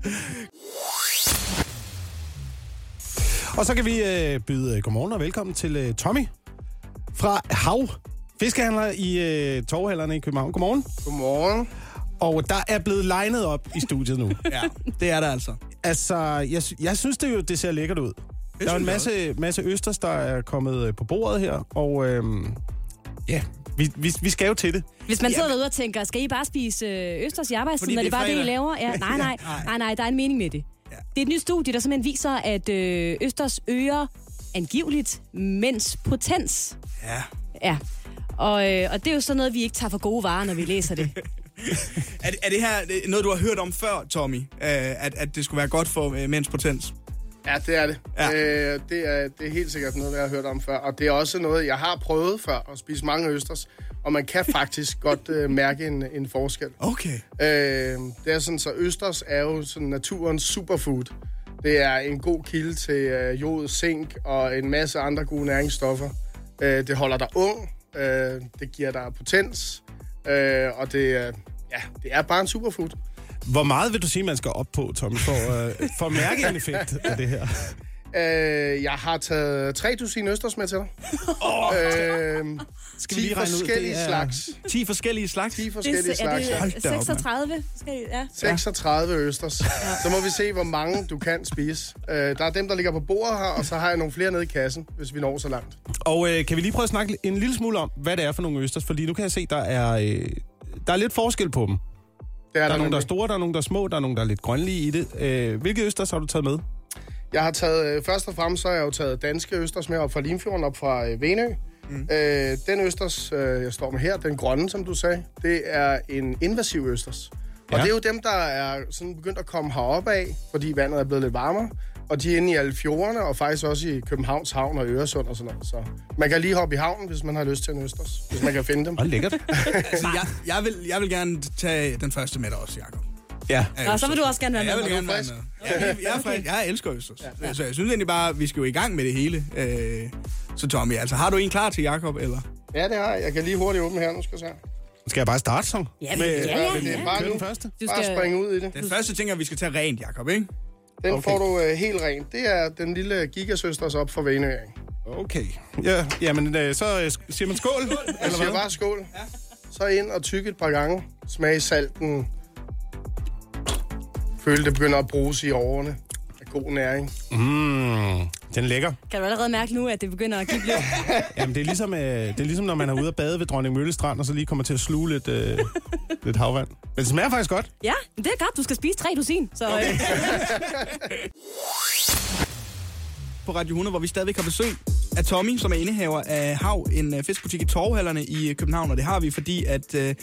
Speaker 1: Og så kan vi øh, byde øh, godmorgen og velkommen til øh, Tommy fra Hav, fiskehandler i øh, torvhallerne i København. Godmorgen.
Speaker 14: Godmorgen.
Speaker 1: Og der er blevet legnet op i studiet nu.
Speaker 3: Ja, det er der altså.
Speaker 1: Altså, jeg, jeg synes det jo, det ser lækkert ud. Der er en masse, masse østers, der er kommet øh, på bordet her, og øhm, ja, vi, vi, vi skal jo til det.
Speaker 2: Hvis man sidder
Speaker 3: Ja,
Speaker 2: derude og tænker, skal I bare spise øh, østers i arbejdstiden, og
Speaker 3: det
Speaker 2: det
Speaker 3: er
Speaker 2: er bare det, I laver? Ja, nej, nej,
Speaker 3: nej.
Speaker 2: nej, der er en mening med det.
Speaker 3: Ja.
Speaker 2: Det er et nyt studie, der simpelthen viser, at øh, østers øger angiveligt mænds potens.
Speaker 3: Ja.
Speaker 2: Ja. Og, øh, og det er jo sådan noget, vi ikke tager for gode varer, når vi læser det.
Speaker 3: Er, det- er det her er noget, du har hørt om før, Tommy? Øh, at, at det skulle være godt for øh, mænds potens?
Speaker 14: Ja, det er det.
Speaker 3: Ja.
Speaker 14: Øh, det, er, det er helt sikkert noget, jeg har hørt om før. Og det er også noget, jeg har prøvet før, at spise mange østers. Og man kan faktisk godt øh, mærke en, en forskel.
Speaker 3: Okay.
Speaker 14: Øh, det er sådan, så østers er jo sådan naturens superfood. Det er en god kilde til øh, jod, zink og en masse andre gode næringsstoffer. Øh, det holder dig ung, øh, det giver dig potens, øh, og det, øh, ja, det er bare en superfood.
Speaker 1: Hvor meget vil du sige, man skal op på, Tommy, for, øh, for at mærke en effekt af det her?
Speaker 14: Øh, jeg har taget tre dusin østers med til dig.
Speaker 1: Oh,
Speaker 14: øh,
Speaker 1: skal vi
Speaker 14: 10
Speaker 1: lige regne ud?
Speaker 14: forskellige
Speaker 1: Det er
Speaker 14: slags.
Speaker 3: 10 forskellige slags?
Speaker 14: 10
Speaker 2: det
Speaker 14: forskellige
Speaker 2: er,
Speaker 14: slags, ja.
Speaker 2: er det
Speaker 3: da op, mand.
Speaker 2: 36? Skal I, ja.
Speaker 14: 36 østers. Så må vi se, hvor mange du kan spise. Øh, der er dem, der ligger på bordet her, og så har jeg nogle flere nede i kassen, hvis vi når så langt.
Speaker 1: Og øh, kan vi lige prøve at snakke en lille smule om, hvad det er for nogle østers? Fordi nu kan jeg se, der er, øh, der er lidt forskel på dem.
Speaker 14: Det er
Speaker 1: Der er nogle, der er store, der er nogle, der er små, der er nogle, der er lidt grønlige i det. Øh, hvilke østers har du taget med?
Speaker 14: Jeg har taget, øh, først og fremmest så har jeg jo taget danske østers med op fra Limfjorden, op fra øh, Venø. Mm. Øh, den østers, øh, jeg står med her, den grønne, som du sagde, det er en invasiv østers. Og
Speaker 1: Ja.
Speaker 14: det er jo dem, der er sådan begyndt at komme herop af, fordi vandet er blevet lidt varmere. Og de er inde i alle fjorderne, og faktisk også i Københavns Havn og Øresund og sådan noget. Så man kan lige hoppe i havnen, hvis man har lyst til en østers. Hvis man kan finde dem.
Speaker 1: Og lækkert.
Speaker 3: altså, jeg, jeg, vil, jeg vil gerne tage den første med dig også, Jacob.
Speaker 1: Ja.
Speaker 2: Nå, så vil du også gerne være
Speaker 3: Ja,
Speaker 2: med.
Speaker 3: jeg vil gerne være med. Ja, jeg, jeg, er frisk. jeg elsker østers. Ja. Så jeg synes egentlig bare, at vi skal jo i gang med det hele. Øh, så Tommy, altså har du en klar til Jacob eller?
Speaker 14: Ja, det har jeg. Jeg kan lige hurtigt åbne her, nu skal jeg se.
Speaker 1: Skal jeg bare starte så?
Speaker 2: Ja, men- ja, ja,
Speaker 14: Men det er
Speaker 2: ja.
Speaker 14: bare nu.
Speaker 1: den første.
Speaker 2: Du
Speaker 14: Bare
Speaker 2: skal-
Speaker 14: springe ud i det.
Speaker 3: Den første ting er, at vi skal tage rent, Jacob, ikke?
Speaker 14: Den
Speaker 1: Okay.
Speaker 14: får du øh, helt rent. Det er den lille gigasøsters op for Venøring.
Speaker 1: Okay. Ja, jamen, øh, så øh, siger man skål,
Speaker 14: Jeg
Speaker 1: eller
Speaker 14: siger
Speaker 1: hvad?
Speaker 14: bare skål. Så ind og tykke et par gange. Smag salten. Føl, det begynder at bruges i årene. Af god næring.
Speaker 1: Mm, den er lækker.
Speaker 2: Kan du allerede mærke nu, at det begynder at give lidt?
Speaker 1: Jamen, det er, ligesom, øh, det er ligesom, når man er ude at bade ved Dronning Mølle Strand, og så lige kommer til at sluge lidt, øh, lidt havvand. Men det smager faktisk godt.
Speaker 2: Ja, det er godt. Du skal spise tre dusin. Så, okay. øh,
Speaker 3: På Radio 100, hvor vi stadigvæk har besøg af Tommy, som er indehaver af Hav, en øh, fiskbutik i Torvhallerne i øh, København. Og det har vi, fordi at øh,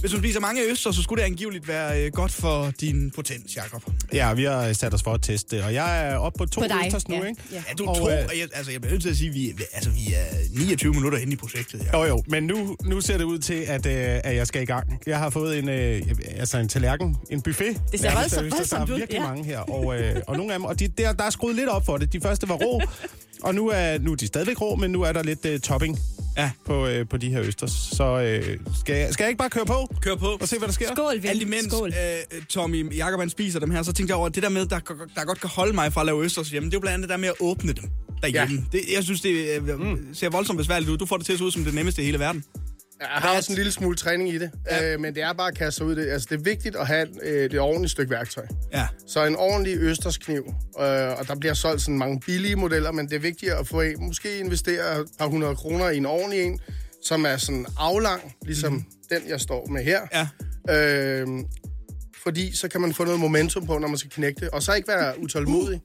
Speaker 3: hvis man spiser mange øster, så skulle det angiveligt være øh, godt for din potens, Jacob.
Speaker 1: Ja, vi har sat os for at teste og jeg er oppe på to
Speaker 2: På dig,
Speaker 1: østers nu,
Speaker 2: ja.
Speaker 1: ikke?
Speaker 2: Ja.
Speaker 3: Ja, du
Speaker 1: Og,
Speaker 3: to,
Speaker 1: øh,
Speaker 3: jeg, altså jeg bliver nødt til at sige, at vi, altså, vi er 29 minutter inde i projektet. Ja.
Speaker 1: Jo, jo, men nu, nu ser det ud til, at, øh, at jeg skal i gang. Jeg har fået en, øh, altså en tallerken, en buffet.
Speaker 2: Det ser voldsomt- voldsomt
Speaker 1: Der
Speaker 2: ud,
Speaker 1: er virkelig
Speaker 2: ja.
Speaker 1: mange her, og, øh, og nogle af dem, og de, der, der er skruet lidt op for det. De første var rå, og nu er, nu er de stadigvæk rå, men nu er der lidt øh, topping
Speaker 3: Ja.
Speaker 1: på, øh, på de her østers. Så øh, skal, jeg, skal jeg ikke bare køre på
Speaker 3: Kør på.
Speaker 1: og se, hvad der sker?
Speaker 2: skål, ven.
Speaker 3: Alt imens
Speaker 2: Skål.
Speaker 3: øh, Tommy Jacob han spiser dem her, så tænkte jeg over, at det der med, der, der godt kan holde mig fra at lave østers hjemme, det er jo blandt andet det der med at åbne dem derhjemme. Ja. Det, jeg synes, det øh, mm. ser voldsomt besværligt ud. Du får det til at se ud som det nemmeste i hele verden.
Speaker 14: Jeg har også en lille smule træning i det, ja. øh, men det er bare at kaste sig ud i det. Altså, det er vigtigt at have øh, et ordentligt stykke værktøj.
Speaker 3: Ja.
Speaker 14: Så en ordentlig østerskniv, øh, og der bliver solgt sådan mange billige modeller, men det er vigtigt at få en, måske investere et par hundrede kroner i en ordentlig en, som er sådan aflang, ligesom mm. den, jeg står med her.
Speaker 3: Ja.
Speaker 14: Øh, fordi så kan man få noget momentum på, når man skal knække det, og så ikke være utålmodig.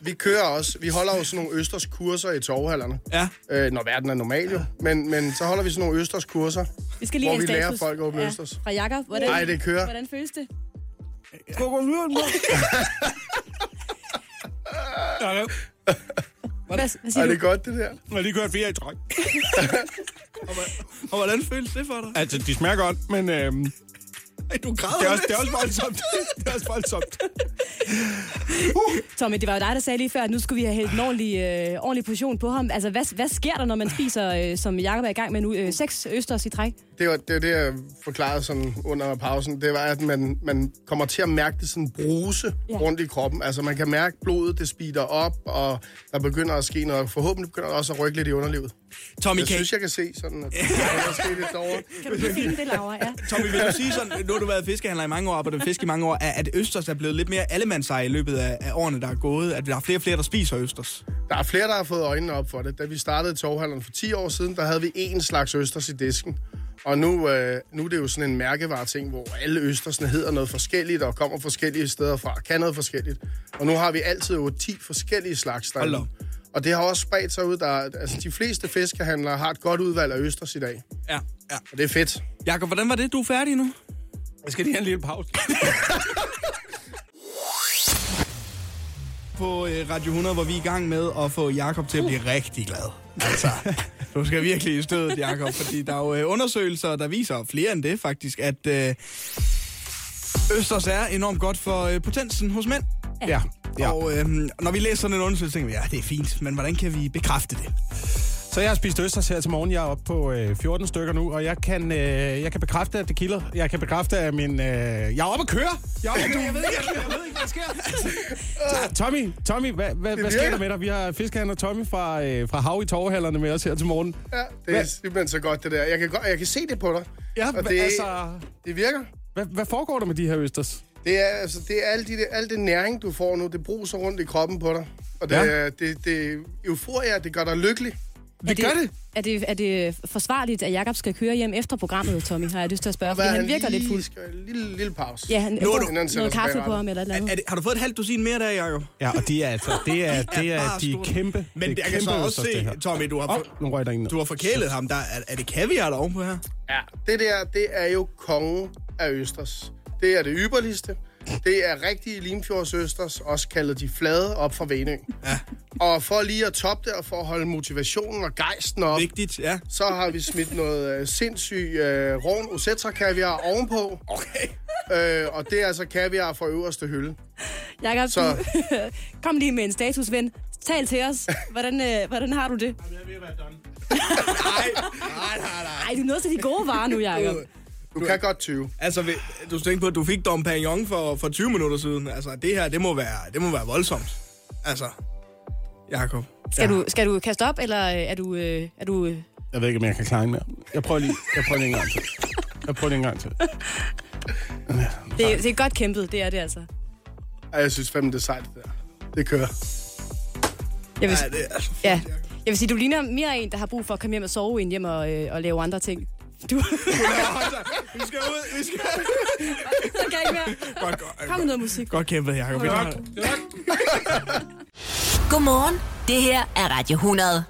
Speaker 14: Vi kører også, vi holder jo sådan nogle østers kurser i torvhallerne,
Speaker 3: Ja.
Speaker 14: øh, når verden er normal jo. Men, men så holder vi sådan nogle østers kurser,
Speaker 2: vi skal lige
Speaker 14: hvor vi
Speaker 2: en
Speaker 14: lærer
Speaker 2: status.
Speaker 14: folk at åbne østers.
Speaker 2: Fra Jakob. Hvordan,
Speaker 14: Ej, det kører.
Speaker 2: Hvordan føles det? Hvad, hvad siger
Speaker 14: Er
Speaker 2: du?
Speaker 14: det godt, det der?
Speaker 1: Jeg har lige kørt fire i træk.
Speaker 3: Og hvordan føles det for dig?
Speaker 1: Altså, de smager godt, men øh, det,
Speaker 3: Ej, du græder
Speaker 1: er også, det er også voldsomt. det er også voldsomt.
Speaker 2: Tommy, det var jo dig, der sagde lige før, at nu skulle vi have hældt en ordentlig, øh, ordentlig portion på ham. Altså, hvad, hvad sker der, når man spiser, øh, som Jakob er i gang med nu, øh, seks østers i træk?
Speaker 14: Det var det, var det jeg forklarede sådan under pausen. Det var, at man, man kommer til at mærke det sådan bruse
Speaker 2: Ja.
Speaker 14: rundt i kroppen. Altså, man kan mærke blodet, det speeder op, og der begynder at ske noget. Forhåbentlig begynder der også at rykke lidt i underlivet.
Speaker 3: Tommy,
Speaker 14: Jeg
Speaker 3: kan,
Speaker 14: synes, jeg kan se sådan, at der er sket lidt derovre.
Speaker 2: Kan du det, Laura? Ja.
Speaker 3: Tommy, vil du sige sådan, nu har du været fiskehandler i mange år, arbejdet med fisk i mange år, at, at østers er blevet lidt mere allemandseje i løbet af, af årene, der er gået, at der er flere og flere, der spiser østers.
Speaker 14: Der er flere, der har fået øjnene op for det. Da vi startede torvhandleren for 10 år siden, der havde vi én slags østers i disken. Og nu, øh, nu er det jo sådan en mærkevare-ting, hvor alle østersne hedder noget forskelligt og kommer forskellige steder fra, kan noget forskelligt. Og nu har vi altid jo 10 forskellige slags derinde. Og det har også spredt sig ud. Der, er- altså, de fleste fiskehandlere har et godt udvalg af østers i dag.
Speaker 3: Ja, ja.
Speaker 14: Og det er fedt.
Speaker 3: Jakob, hvordan var det? Du er færdig nu?
Speaker 1: Jeg skal lige have en lille pause.
Speaker 3: På øh, Radio 100, hvor vi er i gang med at få Jakob til at blive rigtig glad. Altså, du skal virkelig i stødet, Jakob, fordi der er jo øh, undersøgelser, der viser flere end det faktisk, at øh, østers er enormt godt for øh, potensen hos mænd.
Speaker 1: Ja. ja.
Speaker 3: Og øh, når vi læser sådan en undersøgelse, tænker vi, ja, det er fint, men hvordan kan vi bekræfte det?
Speaker 1: Så jeg har spist østers her til morgen. Jeg er oppe på øh, 14 stykker nu, og jeg kan, øh, jeg kan bekræfte, at det kilder. Jeg kan bekræfte, at min... Øh, jeg er oppe at køre! Jeg er oppe at køre. Jeg ved ikke, jeg ved ikke hvad der sker. Tommy, Tommy, hvad, hvad, hvad sker der med dig? Vi har fiskehandler Tommy fra, øh, fra Hav i Torvehallerne med os her til morgen.
Speaker 14: Ja, det er
Speaker 1: Hvad?
Speaker 14: simpelthen så godt, det der. Jeg kan, godt, jeg kan se det på dig.
Speaker 1: Ja,
Speaker 14: og det,
Speaker 1: altså-
Speaker 14: det virker.
Speaker 1: Hvad, hvad foregår der med de her østers?
Speaker 14: Det er, altså, det er alt, de, alt det næring, du får nu, det bruser rundt i kroppen på dig. Og det,
Speaker 1: ja.
Speaker 14: det, det euforia, det gør dig lykkelig.
Speaker 1: Det gør det.
Speaker 2: Er det, er det forsvarligt, at Jakob skal køre hjem efter programmet, Tommy? Har jeg lyst til at spørge, fordi han virker
Speaker 14: lige
Speaker 2: lidt fuld.
Speaker 14: Skal, en lille, lille pause.
Speaker 2: Ja, han,
Speaker 14: Nu er du-
Speaker 2: noget
Speaker 14: sig
Speaker 2: kaffe på ham eller et eller
Speaker 3: Er,
Speaker 2: andet.
Speaker 3: er det, har du fået et halvt dusin mere der, Jacob?
Speaker 1: Ja, og de er altså, det er, det er, de er kæmpe.
Speaker 3: Men
Speaker 1: det er
Speaker 3: jeg kan så også
Speaker 1: det
Speaker 3: se, Tommy, du har,
Speaker 1: Åh,
Speaker 3: for,
Speaker 1: nu røg der en
Speaker 3: du har forkælet ham. Der, er, er det kaviar der er ovenpå her?
Speaker 14: Ja, det der, det er jo kongen af Østers. Det er det ypperligste. Det er rigtige Limfjordsøsters, også kaldet de flade, op fra Venø. Ja. Og for lige at toppe det, og for at holde motivationen og gejsten op,
Speaker 3: Vigtigt, ja.
Speaker 14: så har vi smidt noget øh, sindssyg øh, rovn osetra kaviar ovenpå.
Speaker 3: Okay.
Speaker 14: Øh, og det er altså kaviar fra øverste hylde.
Speaker 2: Jakob,
Speaker 14: Så-
Speaker 2: kom lige med en status, ven. Tal til os. Hvordan, øh, hvordan har du det?
Speaker 3: Nej, nej, nej.
Speaker 2: Ej, du er nødt til de gode varer nu, Jacob.
Speaker 14: Du kan godt 20.
Speaker 3: Altså, du tænker på, at du fik Dom Perignon for, for 20 minutter siden. Altså, det her, det må være, det må være voldsomt. Altså, Jakob.
Speaker 2: Skal, du, skal du kaste op, eller øh, er du... Øh, er du øh...
Speaker 1: Jeg ved ikke, om jeg kan klare mere. Jeg prøver lige, jeg prøver lige en gang til. Jeg prøver lige en gang til.
Speaker 2: Det, er- det er godt kæmpet, det er det altså.
Speaker 14: Ej, jeg synes fandme, det er sejt, det der. Det kører.
Speaker 2: Jeg vil,
Speaker 3: Ja, det er altså
Speaker 2: ja. jeg vil sige, du ligner mere en, der har brug for at komme hjem og sove ind hjem og, øh, og lave andre ting. Du...
Speaker 3: Vi skal ud, vi skal...
Speaker 2: Jeg kan ikke mere.
Speaker 3: Godt, godt.
Speaker 2: Kom med noget musik.
Speaker 3: Godt kæmpet, Jacob.
Speaker 2: Godt.
Speaker 5: Godmorgen. Det her er Radio 100.